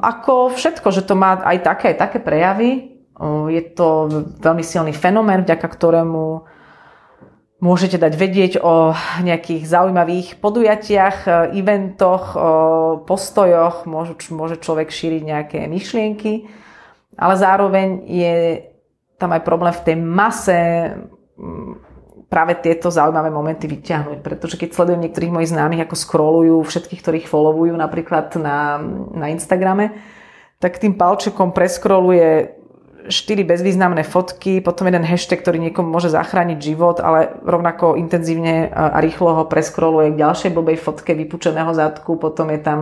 Ako všetko, že to má aj také, aj také prejavy. Je to veľmi silný fenomén, vďaka ktorému môžete dať vedieť o nejakých zaujímavých podujatiach, e, eventoch, postojoch, môže, človek šíriť nejaké myšlienky, ale zároveň je tam aj problém v tej mase práve tieto zaujímavé momenty vyťahnuť. Pretože keď sledujem niektorých mojich známych, ako scrollujú všetkých, ktorých followujú napríklad na, na Instagrame, tak tým palčekom preskroluje štyri bezvýznamné fotky, potom jeden hashtag, ktorý niekomu môže zachrániť život, ale rovnako intenzívne a rýchlo ho preskroluje k ďalšej blbej fotke vypučeného zadku, potom je tam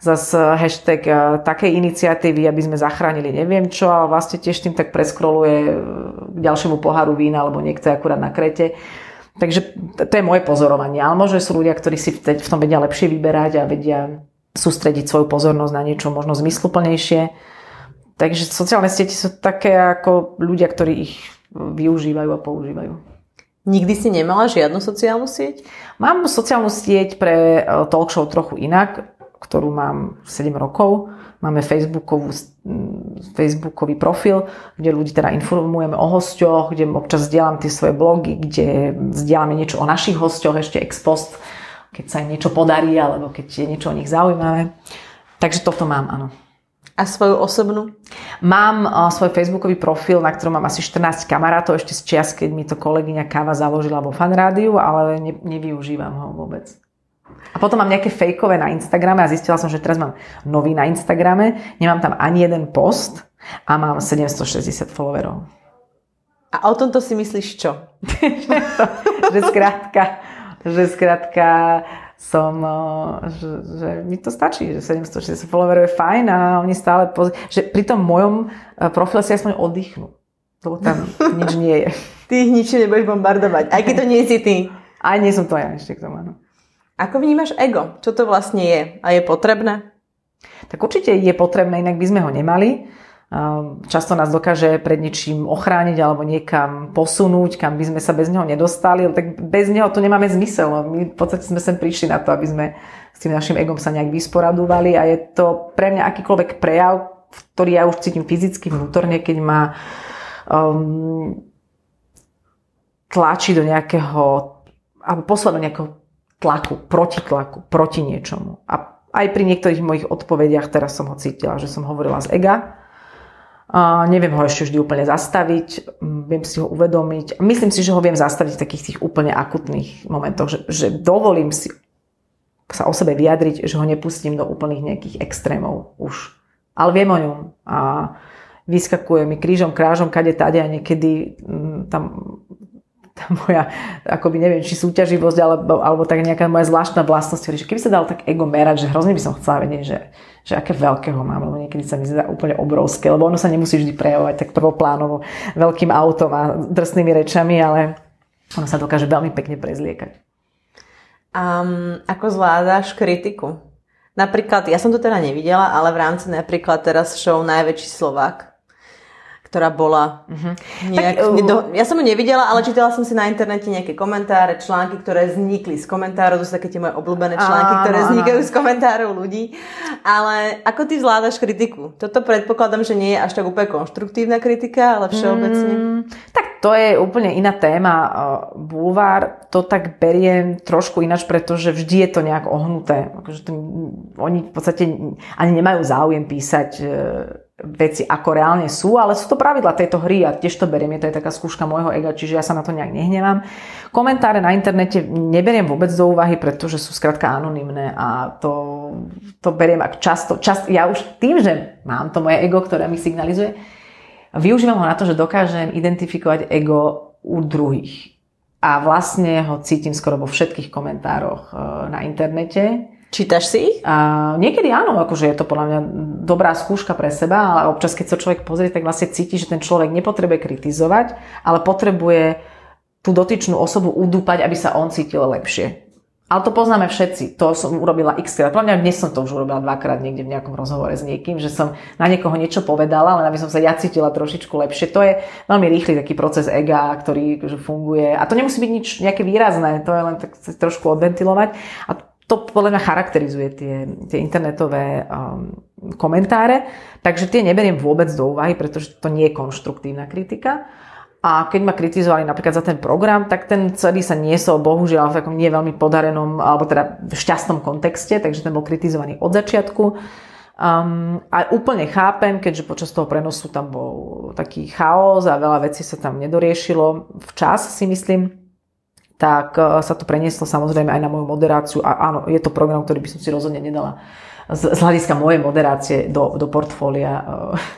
zase hashtag eh, takej iniciatívy, aby sme zachránili neviem čo, ale vlastne tiež tým tak preskroluje eh, k ďalšiemu poharu vína, alebo niekto akurát na krete. Takže to je moje pozorovanie. Ale možno sú ľudia, ktorí si v tom vedia lepšie vyberať a vedia sústrediť svoju pozornosť na niečo možno zmysluplnejšie. Takže sociálne siete sú také ako ľudia, ktorí ich využívajú a používajú. Nikdy si nemala žiadnu sociálnu sieť? Mám sociálnu sieť pre eh, talk show trochu inak ktorú mám 7 rokov. Máme Facebookovú, Facebookový profil, kde ľudí teda informujeme o hosťoch, kde občas zdieľam tie svoje blogy, kde zdieľame niečo o našich hosťoch ešte ex post, keď sa im niečo podarí alebo keď je niečo o nich zaujímavé. Takže toto mám, áno. A svoju osobnú? Mám uh, svoj facebookový profil, na ktorom mám asi 14 kamarátov, ešte z čias, keď mi to kolegyňa Káva založila vo fanrádiu, ale ne, nevyužívam ho vôbec. A potom mám nejaké fejkové na Instagrame a zistila som, že teraz mám nový na Instagrame, nemám tam ani jeden post a mám 760 followerov. A o tomto si myslíš čo? že skrátka, že skrátka som, že, že mi to stačí, že 760 followerov je fajn a oni stále, poz... že pri tom mojom e, profile si aspoň oddychnú, lebo tam nič nie je. Ty ich nič nebudeš bombardovať, aj keď to nie si ty. Aj nie som to ja ešte k tomu, áno. Ako vnímaš ego? Čo to vlastne je? A je potrebné? Tak určite je potrebné, inak by sme ho nemali. často nás dokáže pred niečím ochrániť alebo niekam posunúť, kam by sme sa bez neho nedostali, tak bez neho to nemáme zmysel. My v podstate sme sem prišli na to, aby sme s tým našim egom sa nejak vysporadovali a je to pre mňa akýkoľvek prejav, ktorý ja už cítim fyzicky vnútorne, keď ma um, tlačí do nejakého, alebo posla do nejakého tlaku, protitlaku, proti niečomu. A aj pri niektorých mojich odpovediach teraz som ho cítila, že som hovorila z ega, a neviem ho ešte vždy úplne zastaviť, viem si ho uvedomiť. Myslím si, že ho viem zastaviť v takých tých úplne akutných momentoch, že, že dovolím si sa o sebe vyjadriť, že ho nepustím do úplných nejakých extrémov už. Ale viem o ňom a vyskakuje mi krížom, krážom, kade, tade a niekedy tam tá moja, akoby neviem, či súťaživosť alebo, alebo tak nejaká moja zvláštna vlastnosť, že keby sa dal tak ego merať, že hrozne by som chcela vedieť, že, že aké veľkého mám, lebo niekedy sa mi zdá úplne obrovské, lebo ono sa nemusí vždy prejavovať tak prvoplánovo veľkým autom a drsnými rečami, ale ono sa dokáže veľmi pekne prezliekať. Um, ako zvládáš kritiku? Napríklad, ja som to teda nevidela, ale v rámci napríklad teraz show Najväčší Slovák, ktorá bola uh-huh. nejak... Tak, uh... Nedo, ja som ju nevidela, ale čítala som si na internete nejaké komentáre, články, ktoré vznikli z komentárov. To sú také tie moje obľúbené články, áno, ktoré vznikajú áno. z komentárov ľudí. Ale ako ty zvládaš kritiku? Toto predpokladám, že nie je až tak úplne konštruktívna kritika, ale všeobecne. Mm, tak to je úplne iná téma. Bulvár to tak beriem trošku ináč, pretože vždy je to nejak ohnuté. Akože to, oni v podstate ani nemajú záujem písať e, veci ako reálne sú, ale sú to pravidla tejto hry a tiež to beriem, je to je taká skúška môjho ega, čiže ja sa na to nejak nehnevám. Komentáre na internete neberiem vôbec do úvahy, pretože sú skrátka anonymné a to, to beriem ak často, často, ja už tým, že mám to moje ego, ktoré mi signalizuje, využívam ho na to, že dokážem identifikovať ego u druhých. A vlastne ho cítim skoro vo všetkých komentároch e, na internete Čítaš si ich? A niekedy áno, akože je to podľa mňa dobrá skúška pre seba, ale občas, keď sa človek pozrie, tak vlastne cíti, že ten človek nepotrebuje kritizovať, ale potrebuje tú dotyčnú osobu udúpať, aby sa on cítil lepšie. Ale to poznáme všetci. To som urobila x krát. Podľa mňa dnes som to už urobila dvakrát niekde v nejakom rozhovore s niekým, že som na niekoho niečo povedala, len aby som sa ja cítila trošičku lepšie. To je veľmi rýchly taký proces ega, ktorý funguje. A to nemusí byť nič nejaké výrazné, to je len tak trošku odventilovať. A to podľa mňa charakterizuje tie, tie internetové um, komentáre, takže tie neberiem vôbec do úvahy, pretože to nie je konštruktívna kritika. A keď ma kritizovali napríklad za ten program, tak ten celý sa niesol bohužiaľ v takom nie veľmi podarenom, alebo teda v šťastnom kontexte, takže ten bol kritizovaný od začiatku. Um, a úplne chápem, keďže počas toho prenosu tam bol taký chaos a veľa vecí sa tam nedoriešilo včas, si myslím tak e, sa to prenieslo samozrejme aj na moju moderáciu a áno, je to program, ktorý by som si rozhodne nedala z, z hľadiska mojej moderácie do, do portfólia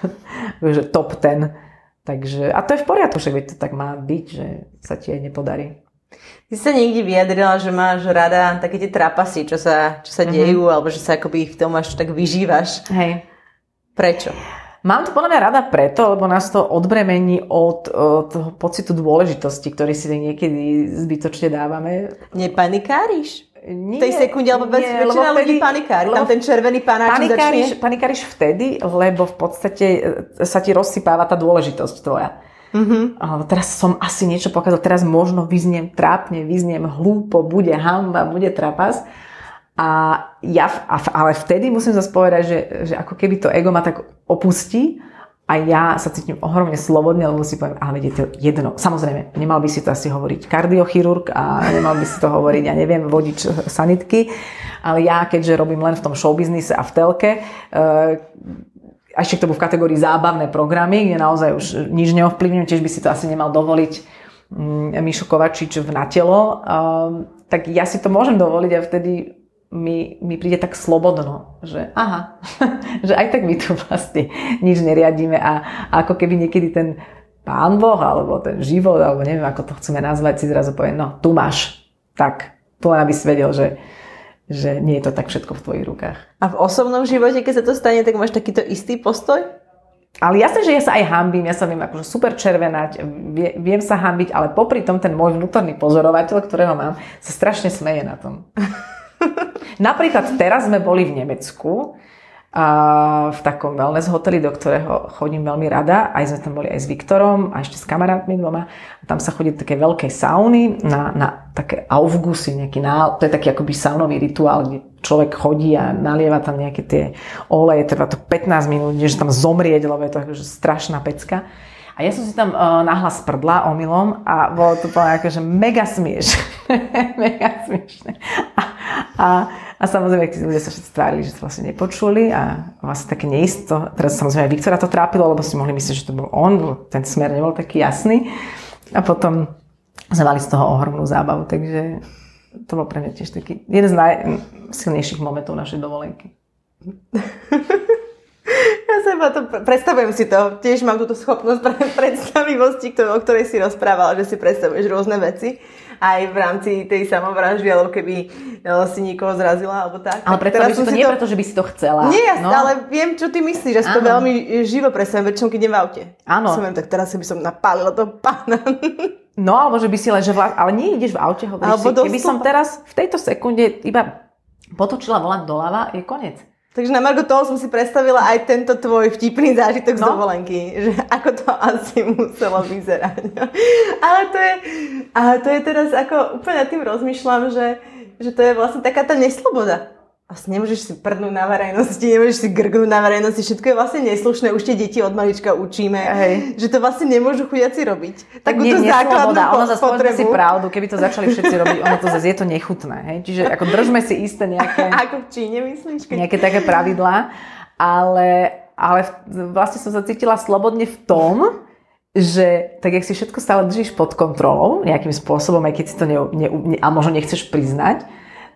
že top 10. Takže, a to je v poriadku, že to tak má byť, že sa ti aj nepodarí. Ty sa niekde vyjadrila, že máš rada také tie trapasy, čo sa, čo sa mm-hmm. dejú, alebo že sa akoby v tom až tak vyžívaš. Hej. Prečo? Mám to podľa mňa rada preto, lebo nás to odbremení od, od toho pocitu dôležitosti, ktorý si niekedy zbytočne dávame. Nepanikáriš? Nie, v tej sekunde, alebo bez, nie, väčšina vtedy, ľudí panikári, tam ten červený panáč panikáriš, začne. Panikáriš vtedy, lebo v podstate e, sa ti rozsypáva tá dôležitosť tvoja. Mm-hmm. teraz som asi niečo pokazal, teraz možno vyzniem trápne, vyzniem hlúpo, bude hamba, bude trapas. A ja, ale vtedy musím zase povedať, že, že ako keby to ego ma tak opustí a ja sa cítim ohromne slobodne, lebo si poviem, ale je to jedno. Samozrejme, nemal by si to asi hovoriť kardiochirurg a nemal by si to hovoriť, ja neviem, vodič sanitky, ale ja, keďže robím len v tom showbiznise a v telke, a ešte k tomu v kategórii zábavné programy, kde naozaj už nič neovplyvňujem, tiež by si to asi nemal dovoliť mm, Mišo Kovačič v Natelo, tak ja si to môžem dovoliť a vtedy mi, mi príde tak slobodno, že aha, že aj tak my tu vlastne nič neriadíme a, a ako keby niekedy ten pán Boh alebo ten život, alebo neviem ako to chceme nazvať, si zrazu povie, no tu máš, tak, to len aby si vedel, že, že nie je to tak všetko v tvojich rukách. A v osobnom živote, keď sa to stane, tak máš takýto istý postoj? Ale jasne, že ja sa aj hambím, ja sa viem akože super červenať, viem sa hambiť, ale popri tom ten môj vnútorný pozorovateľ, ktorého mám, sa strašne smeje na tom. Napríklad teraz sme boli v Nemecku a v takom wellness hoteli, do ktorého chodím veľmi rada. Aj sme tam boli aj s Viktorom a ešte s kamarátmi dvoma. A tam sa chodí také veľkej sauny na, na také aufgusy, nejaký ná, to je taký akoby saunový rituál, kde človek chodí a nalieva tam nejaké tie oleje, trvá to 15 minút, že tam zomrieť, lebo je to akože strašná pecka. A ja som si tam uh, nahlas prdla omylom a bolo to úplne akože mega smiešne. mega smiešne. A, a, a samozrejme, tí ľudia sa všetci tvárili, že to vlastne nepočuli a vlastne také neisto. Teraz samozrejme aj Viktora to trápilo, lebo si mohli myslieť, že to bol on, ten smer nebol taký jasný. A potom sme mali z toho ohromnú zábavu, takže to bol pre mňa tiež taký jeden z najsilnejších momentov našej dovolenky. Ja sa to, predstavujem si to. Tiež mám túto schopnosť pre, predstavivosti, o ktorej si rozprávala, že si predstavuješ rôzne veci aj v rámci tej samovraždy, alebo keby no, si nikoho zrazila, alebo tak. Ale predstavíš si to nie to... preto, že by si to chcela. Nie, no. ale viem, čo ty myslíš, že si to veľmi živo predstavím, väčšinou, keď idem v aute. Áno. Som viem, tak teraz by som napálila toho pána. No, alebo že by si len, že vla... ale nie ideš v aute, hovoríš si, keby som teraz v tejto sekunde iba potočila volant doľava, je koniec. Takže na Margo toho som si predstavila aj tento tvoj vtipný zážitok no. z dovolenky, že ako to asi muselo vyzerať. ale, to je, ale to je teraz ako úplne tým rozmýšľam, že, že to je vlastne taká tá nesloboda vlastne nemôžeš si prdnúť na verejnosti, nemôžeš si grgnúť na verejnosti, všetko je vlastne neslušné, už tie deti od malička učíme, Hej. že to vlastne nemôžu chudiaci robiť. Tak nie, základnú po, ono zase potrebu. si pravdu, keby to začali všetci robiť, ono to zase je to nechutné. Hej? Čiže ako držme si isté nejaké... ako v Číne myslíš? Keď... Nejaké také pravidlá, ale, ale vlastne som sa cítila slobodne v tom, že tak, jak si všetko stále držíš pod kontrolou, nejakým spôsobom, aj keď si to ne, ne, ne, a možno nechceš priznať,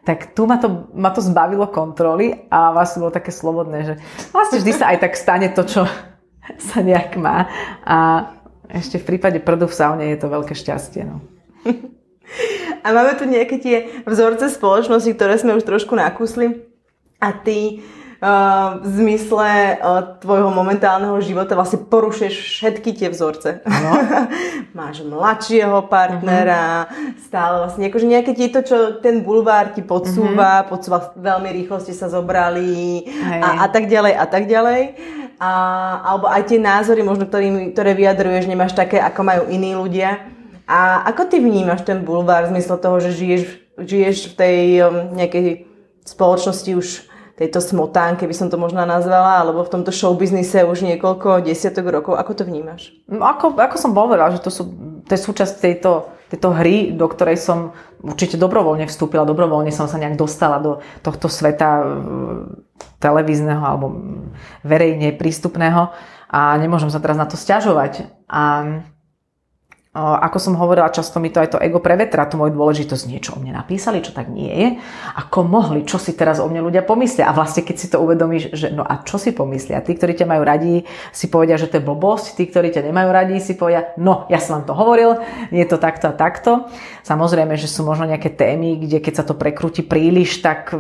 tak tu ma to, ma to zbavilo kontroly a vlastne bolo také slobodné, že vlastne vždy sa aj tak stane to, čo sa nejak má. A ešte v prípade prdu v saune je to veľké šťastie. No. A máme tu nejaké tie vzorce spoločnosti, ktoré sme už trošku nakúsli a ty v zmysle tvojho momentálneho života vlastne porušuješ všetky tie vzorce. No. Máš mladšieho partnera, uh-huh. stále vlastne akože nejaké tieto, čo ten bulvár ti podsúva, uh-huh. podsúva veľmi rýchlo ste sa zobrali a, a tak ďalej a tak ďalej. A, alebo aj tie názory, možno ktorý, ktoré vyjadruješ, nemáš také, ako majú iní ľudia. A ako ty vnímaš ten bulvár v zmysle toho, že žiješ, žiješ v tej um, nejakej spoločnosti už tejto smotánke, by som to možno nazvala, alebo v tomto showbiznise už niekoľko desiatok rokov. Ako to vnímaš? No, ako, ako som povedala, že to, sú, to je súčasť tejto, tejto hry, do ktorej som určite dobrovoľne vstúpila, dobrovoľne som sa nejak dostala do tohto sveta televízneho alebo verejne prístupného a nemôžem sa teraz na to stiažovať. A ako som hovorila, často mi to aj to ego prevetra, tú moju dôležitosť, niečo o mne napísali, čo tak nie je. Ako mohli, čo si teraz o mne ľudia pomyslia. A vlastne keď si to uvedomíš, že no a čo si pomyslia? Tí, ktorí ťa majú radi, si povedia, že to je blbosť, tí, ktorí ťa nemajú radi, si povedia, no ja som vám to hovoril, je to takto a takto. Samozrejme, že sú možno nejaké témy, kde keď sa to prekrúti príliš, tak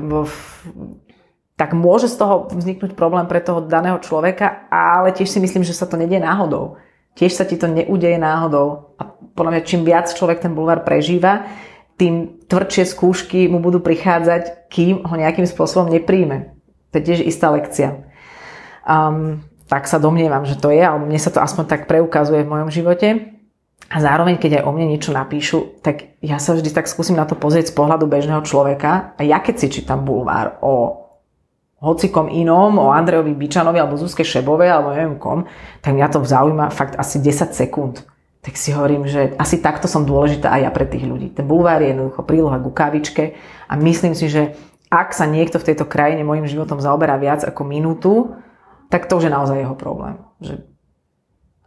tak môže z toho vzniknúť problém pre toho daného človeka, ale tiež si myslím, že sa to nedie náhodou tiež sa ti to neudeje náhodou. A podľa mňa čím viac človek ten bulvár prežíva, tým tvrdšie skúšky mu budú prichádzať, kým ho nejakým spôsobom nepríjme. To je tiež istá lekcia. Um, tak sa domnievam, že to je, alebo mne sa to aspoň tak preukazuje v mojom živote. A zároveň, keď aj o mne niečo napíšu, tak ja sa vždy tak skúsim na to pozrieť z pohľadu bežného človeka. A ja keď si čítam bulvár o hocikom inom, o Andrejovi Bičanovi alebo Zuzke Šebovej alebo neviem kom, tak mňa to zaujíma fakt asi 10 sekúnd. Tak si hovorím, že asi takto som dôležitá aj ja pre tých ľudí. Ten bulvár je jednoducho príloha ku kavičke a myslím si, že ak sa niekto v tejto krajine môjim životom zaoberá viac ako minútu, tak to už je naozaj jeho problém. Že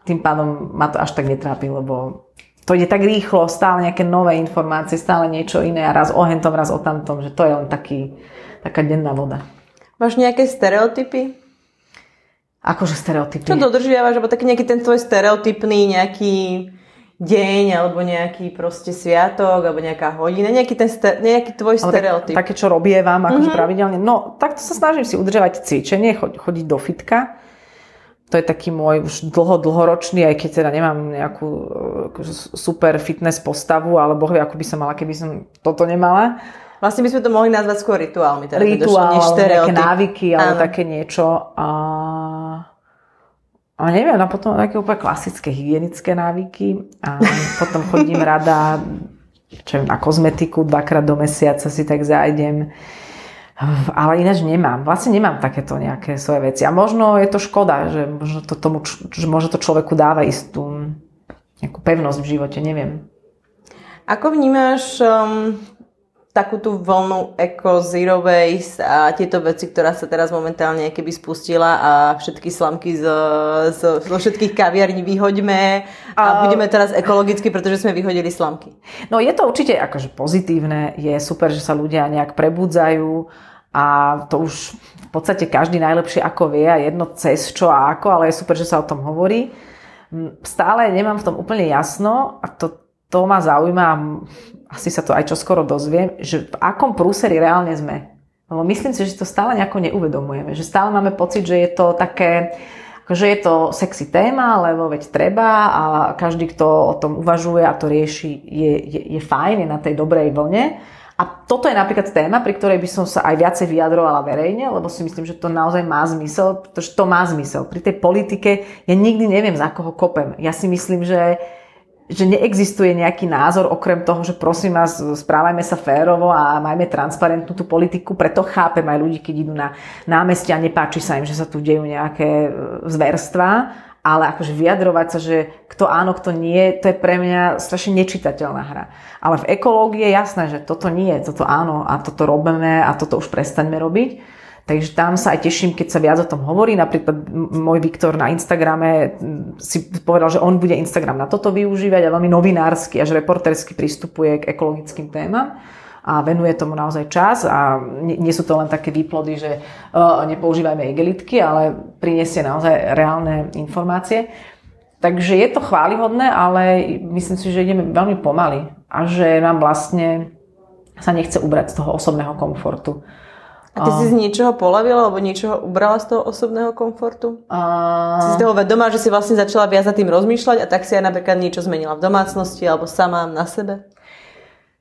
tým pádom ma to až tak netrápi, lebo to ide tak rýchlo, stále nejaké nové informácie, stále niečo iné a raz o hentom, raz o tamtom, že to je len taký, taká denná voda. Máš nejaké stereotypy? Akože stereotypy? Čo dodržiavaš, alebo taký nejaký ten tvoj stereotypný nejaký deň, alebo nejaký proste sviatok, alebo nejaká hodina, nejaký, ten ster- nejaký tvoj ale stereotyp. Tak, také, čo robievam, akože mm-hmm. pravidelne. No, takto sa snažím si udržovať cvičenie, chodiť do fitka. To je taký môj už dlho, dlhoročný, aj keď teda nemám nejakú akože super fitness postavu, ale boh vie, ako by som mala, keby som toto nemala Vlastne by sme to mohli nazvať skôr rituálmi. Teda rituál, než nejaké návyky, alebo Áno. také niečo. A... a neviem, no potom také úplne klasické hygienické návyky. A potom chodím rada čo na kozmetiku, dvakrát do mesiaca si tak zájdem. Ale ináč nemám. Vlastne nemám takéto nejaké svoje veci. A možno je to škoda, že možno to, tomu, že možno to človeku dáva istú nejakú pevnosť v živote, neviem. Ako vnímaš um, takú tú voľnú eco zero waste a tieto veci, ktorá sa teraz momentálne keby spustila a všetky slamky zo, zo, zo všetkých kaviarní vyhoďme a, a budeme teraz ekologicky, pretože sme vyhodili slamky. No je to určite akože pozitívne, je super, že sa ľudia nejak prebudzajú a to už v podstate každý najlepšie ako vie a jedno cez čo a ako, ale je super, že sa o tom hovorí. Stále nemám v tom úplne jasno a to, to ma zaujíma asi sa to aj čoskoro dozviem, že v akom prúseri reálne sme. Lebo myslím si, že to stále nejako neuvedomujeme. Že stále máme pocit, že je to také, že je to sexy téma, lebo veď treba a každý, kto o tom uvažuje a to rieši, je, je, je fajn, je na tej dobrej vlne. A toto je napríklad téma, pri ktorej by som sa aj viacej vyjadrovala verejne, lebo si myslím, že to naozaj má zmysel, pretože to má zmysel. Pri tej politike ja nikdy neviem, za koho kopem. Ja si myslím, že že neexistuje nejaký názor okrem toho, že prosím vás, správajme sa férovo a majme transparentnú tú politiku, preto chápem aj ľudí, keď idú na námestia a nepáči sa im, že sa tu dejú nejaké e, zverstvá, ale akože vyjadrovať sa, že kto áno, kto nie, to je pre mňa strašne nečitateľná hra. Ale v ekológii je jasné, že toto nie, toto áno a toto robíme a toto už prestaňme robiť. Takže tam sa aj teším, keď sa viac o tom hovorí. Napríklad môj Viktor na Instagrame si povedal, že on bude Instagram na toto využívať a veľmi novinársky až reportersky pristupuje k ekologickým témam a venuje tomu naozaj čas a nie sú to len také výplody, že uh, nepoužívajme igelitky, ale priniesie naozaj reálne informácie. Takže je to chválihodné, ale myslím si, že ideme veľmi pomaly a že nám vlastne sa nechce ubrať z toho osobného komfortu. A ty a... si z niečoho polavila alebo niečoho ubrala z toho osobného komfortu? A... Si z toho vedomá, že si vlastne začala viac za tým rozmýšľať a tak si aj napríklad niečo zmenila v domácnosti alebo sama na sebe?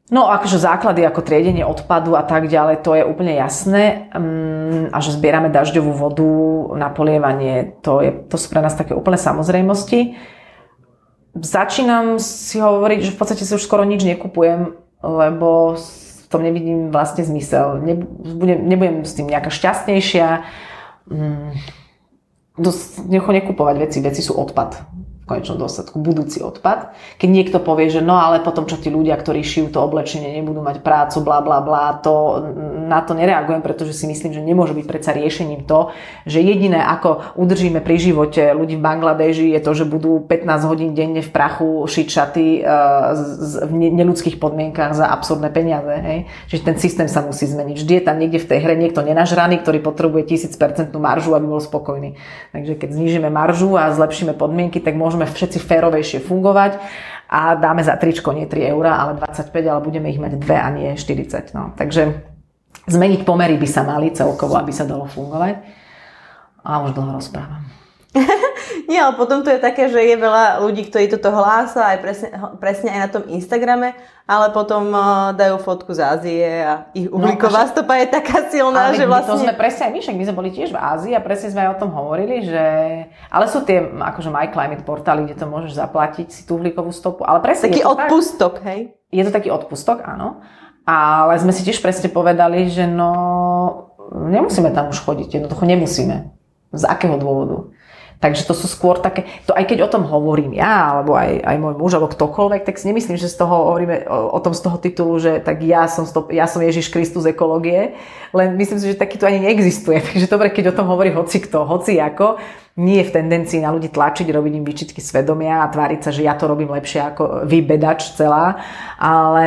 No akože základy ako triedenie odpadu a tak ďalej, to je úplne jasné. Mm, a že zbierame dažďovú vodu na polievanie, to, je, to sú pre nás také úplne samozrejmosti. Začínam si hovoriť, že v podstate si už skoro nič nekupujem, lebo tom nevidím vlastne zmysel. Nebudem, nebudem s tým nejaká šťastnejšia. Mm, nekupovať veci, veci sú odpad konečnom dôsledku budúci odpad. Keď niekto povie, že no ale potom čo tí ľudia, ktorí šijú to oblečenie, nebudú mať prácu, bla bla bla, to, na to nereagujem, pretože si myslím, že nemôže byť predsa riešením to, že jediné ako udržíme pri živote ľudí v Bangladeži je to, že budú 15 hodín denne v prachu šiť šaty uh, v neludských podmienkach za absurdné peniaze. Hej? Čiže ten systém sa musí zmeniť. Vždy je tam niekde v tej hre niekto nenažraný, ktorý potrebuje 1000% maržu, aby bol spokojný. Takže keď znížime maržu a zlepšíme podmienky, tak môžeme môžeme všetci férovejšie fungovať a dáme za tričko nie 3 eurá, ale 25, ale budeme ich mať 2 a nie 40. No. Takže zmeniť pomery by sa mali celkovo, aby sa dalo fungovať. A už dlho rozprávam. Nie, ale potom to je také, že je veľa ľudí, ktorí toto hlása aj presne, presne aj na tom Instagrame, ale potom uh, dajú fotku z Ázie a ich no, uhlíková no, stopa je taká silná, ale že vlastne... to sme presne aj my, však my sme boli tiež v Ázii a presne sme aj o tom hovorili, že... Ale sú tie akože My Climate portály, kde to môžeš zaplatiť si tú uhlíkovú stopu, ale presne... Taký odpustok, tak, hej? Je to taký odpustok, áno. Ale sme si tiež presne povedali, že no nemusíme tam už chodiť, jednoducho nemusíme. Z akého dôvodu? Takže to sú skôr také, to aj keď o tom hovorím ja, alebo aj, aj môj muž, alebo ktokoľvek, tak si nemyslím, že z toho hovoríme o, tom z toho titulu, že tak ja som, stop, ja som Ježiš Kristus ekológie, len myslím si, že takýto ani neexistuje. Takže dobre, keď o tom hovorí hoci kto, hoci ako, nie je v tendencii na ľudí tlačiť, robiť im výčitky svedomia a tváriť sa, že ja to robím lepšie ako vy, bedač celá, ale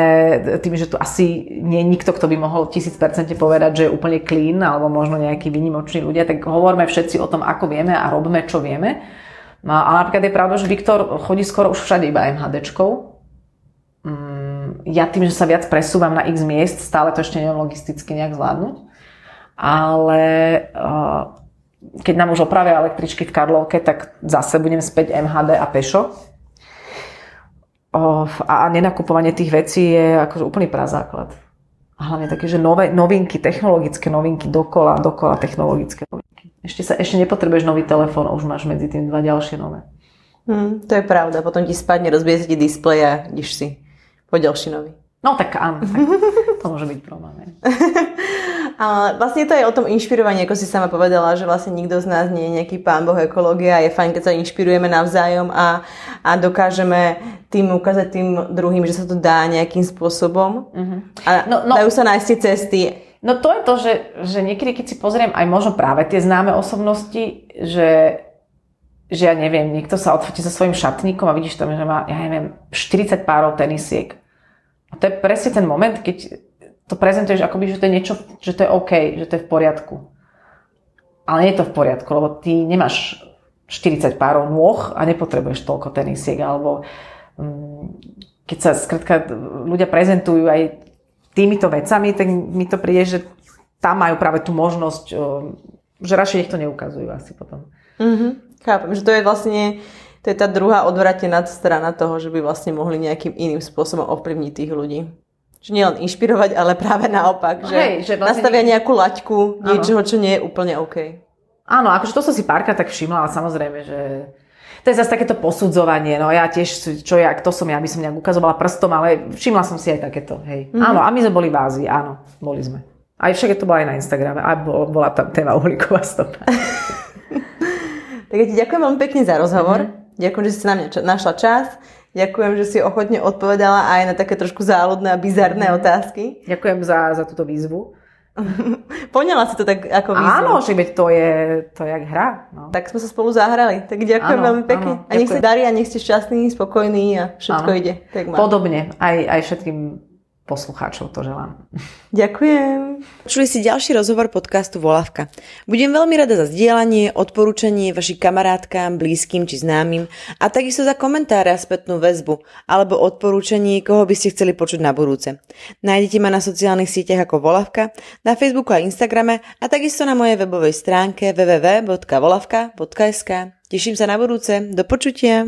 tým, že tu asi nie je nikto, kto by mohol tisíc percente povedať, že je úplne clean alebo možno nejakí vynimoční ľudia, tak hovorme všetci o tom, ako vieme a robme, čo vieme. No, a napríklad je pravda, že Viktor chodí skoro už všade iba MHDčkou. Mm, ja tým, že sa viac presúvam na x miest, stále to ešte neviem logisticky nejak zvládnuť. Ale uh, keď nám už opravia električky v Karlovke, tak zase budem späť MHD a pešo. A nenakupovanie tých vecí je akože úplný prazáklad. A hlavne také, že nové, novinky, technologické novinky, dokola, dokola technologické novinky. Ešte, sa, ešte nepotrebuješ nový telefón, už máš medzi tým dva ďalšie nové. Hmm, to je pravda, potom ti spadne, rozbije sa ti displej a ideš si po ďalší nový. No tak áno, tak to môže byť problém. Ale vlastne to je o tom inšpirovaní, ako si sama povedala, že vlastne nikto z nás nie je nejaký pán boh ekológia a je fajn, keď sa inšpirujeme navzájom a, a dokážeme tým ukázať tým druhým, že sa to dá nejakým spôsobom uh-huh. a no, no, dajú sa nájsť tie cesty. No to je to, že, že niekedy, keď si pozriem aj možno práve tie známe osobnosti, že že ja neviem, niekto sa odfotí so svojím šatníkom a vidíš tam, že má, ja neviem, 40 párov tenisiek. A to je presne ten moment, keď to prezentuješ akoby, že to je niečo, že to je OK, že to je v poriadku. Ale nie je to v poriadku, lebo ty nemáš 40 párov nôh a nepotrebuješ toľko tenisiek, alebo um, keď sa skrátka ľudia prezentujú aj týmito vecami, tak mi to príde, že tam majú práve tú možnosť, že radšej nech to neukazujú asi potom. Mm-hmm. Chápem, že to je vlastne to je tá druhá odvratená strana toho, že by vlastne mohli nejakým iným spôsobom ovplyvniť tých ľudí. Že nielen inšpirovať, ale práve naopak, že, Hej, že vlastne nastavia nejakú laťku niečoho, čo nie je úplne OK. Áno, akože to som si párkrát tak všimla, ale samozrejme, že to je zase takéto posudzovanie, no ja tiež, čo ja, kto som ja, by som nejak ukazovala prstom, ale všimla som si aj takéto, hej. Mm-hmm. Áno, a my sme boli v Ázii, áno, boli sme. Aj však to bolo aj na Instagrame, a bola tam téma uhlíková stopa. tak ja ti ďakujem veľmi pekne za rozhovor. Mm-hmm. Ďakujem, že si na mňa našla čas. Ďakujem, že si ochotne odpovedala aj na také trošku záľudné a bizarné mm. otázky. Ďakujem za, za túto výzvu. Poňala si to tak ako výzvu. Áno, že to je, to je jak hra. No. Tak sme sa spolu zahrali. Tak ďakujem áno, veľmi pekne. Áno, a nech sa darí a nech ste šťastní, spokojní a všetko áno. ide. Tak Podobne. Aj, aj všetkým poslucháčov to želám. Ďakujem. Počuli si ďalší rozhovor podcastu Volavka. Budem veľmi rada za zdieľanie, odporúčanie vašich kamarátkám, blízkym či známym a takisto za komentáre a spätnú väzbu alebo odporúčanie, koho by ste chceli počuť na budúce. Nájdete ma na sociálnych sieťach ako Volavka, na Facebooku a Instagrame a takisto na mojej webovej stránke www.volavka.sk. Teším sa na budúce. Do počutia.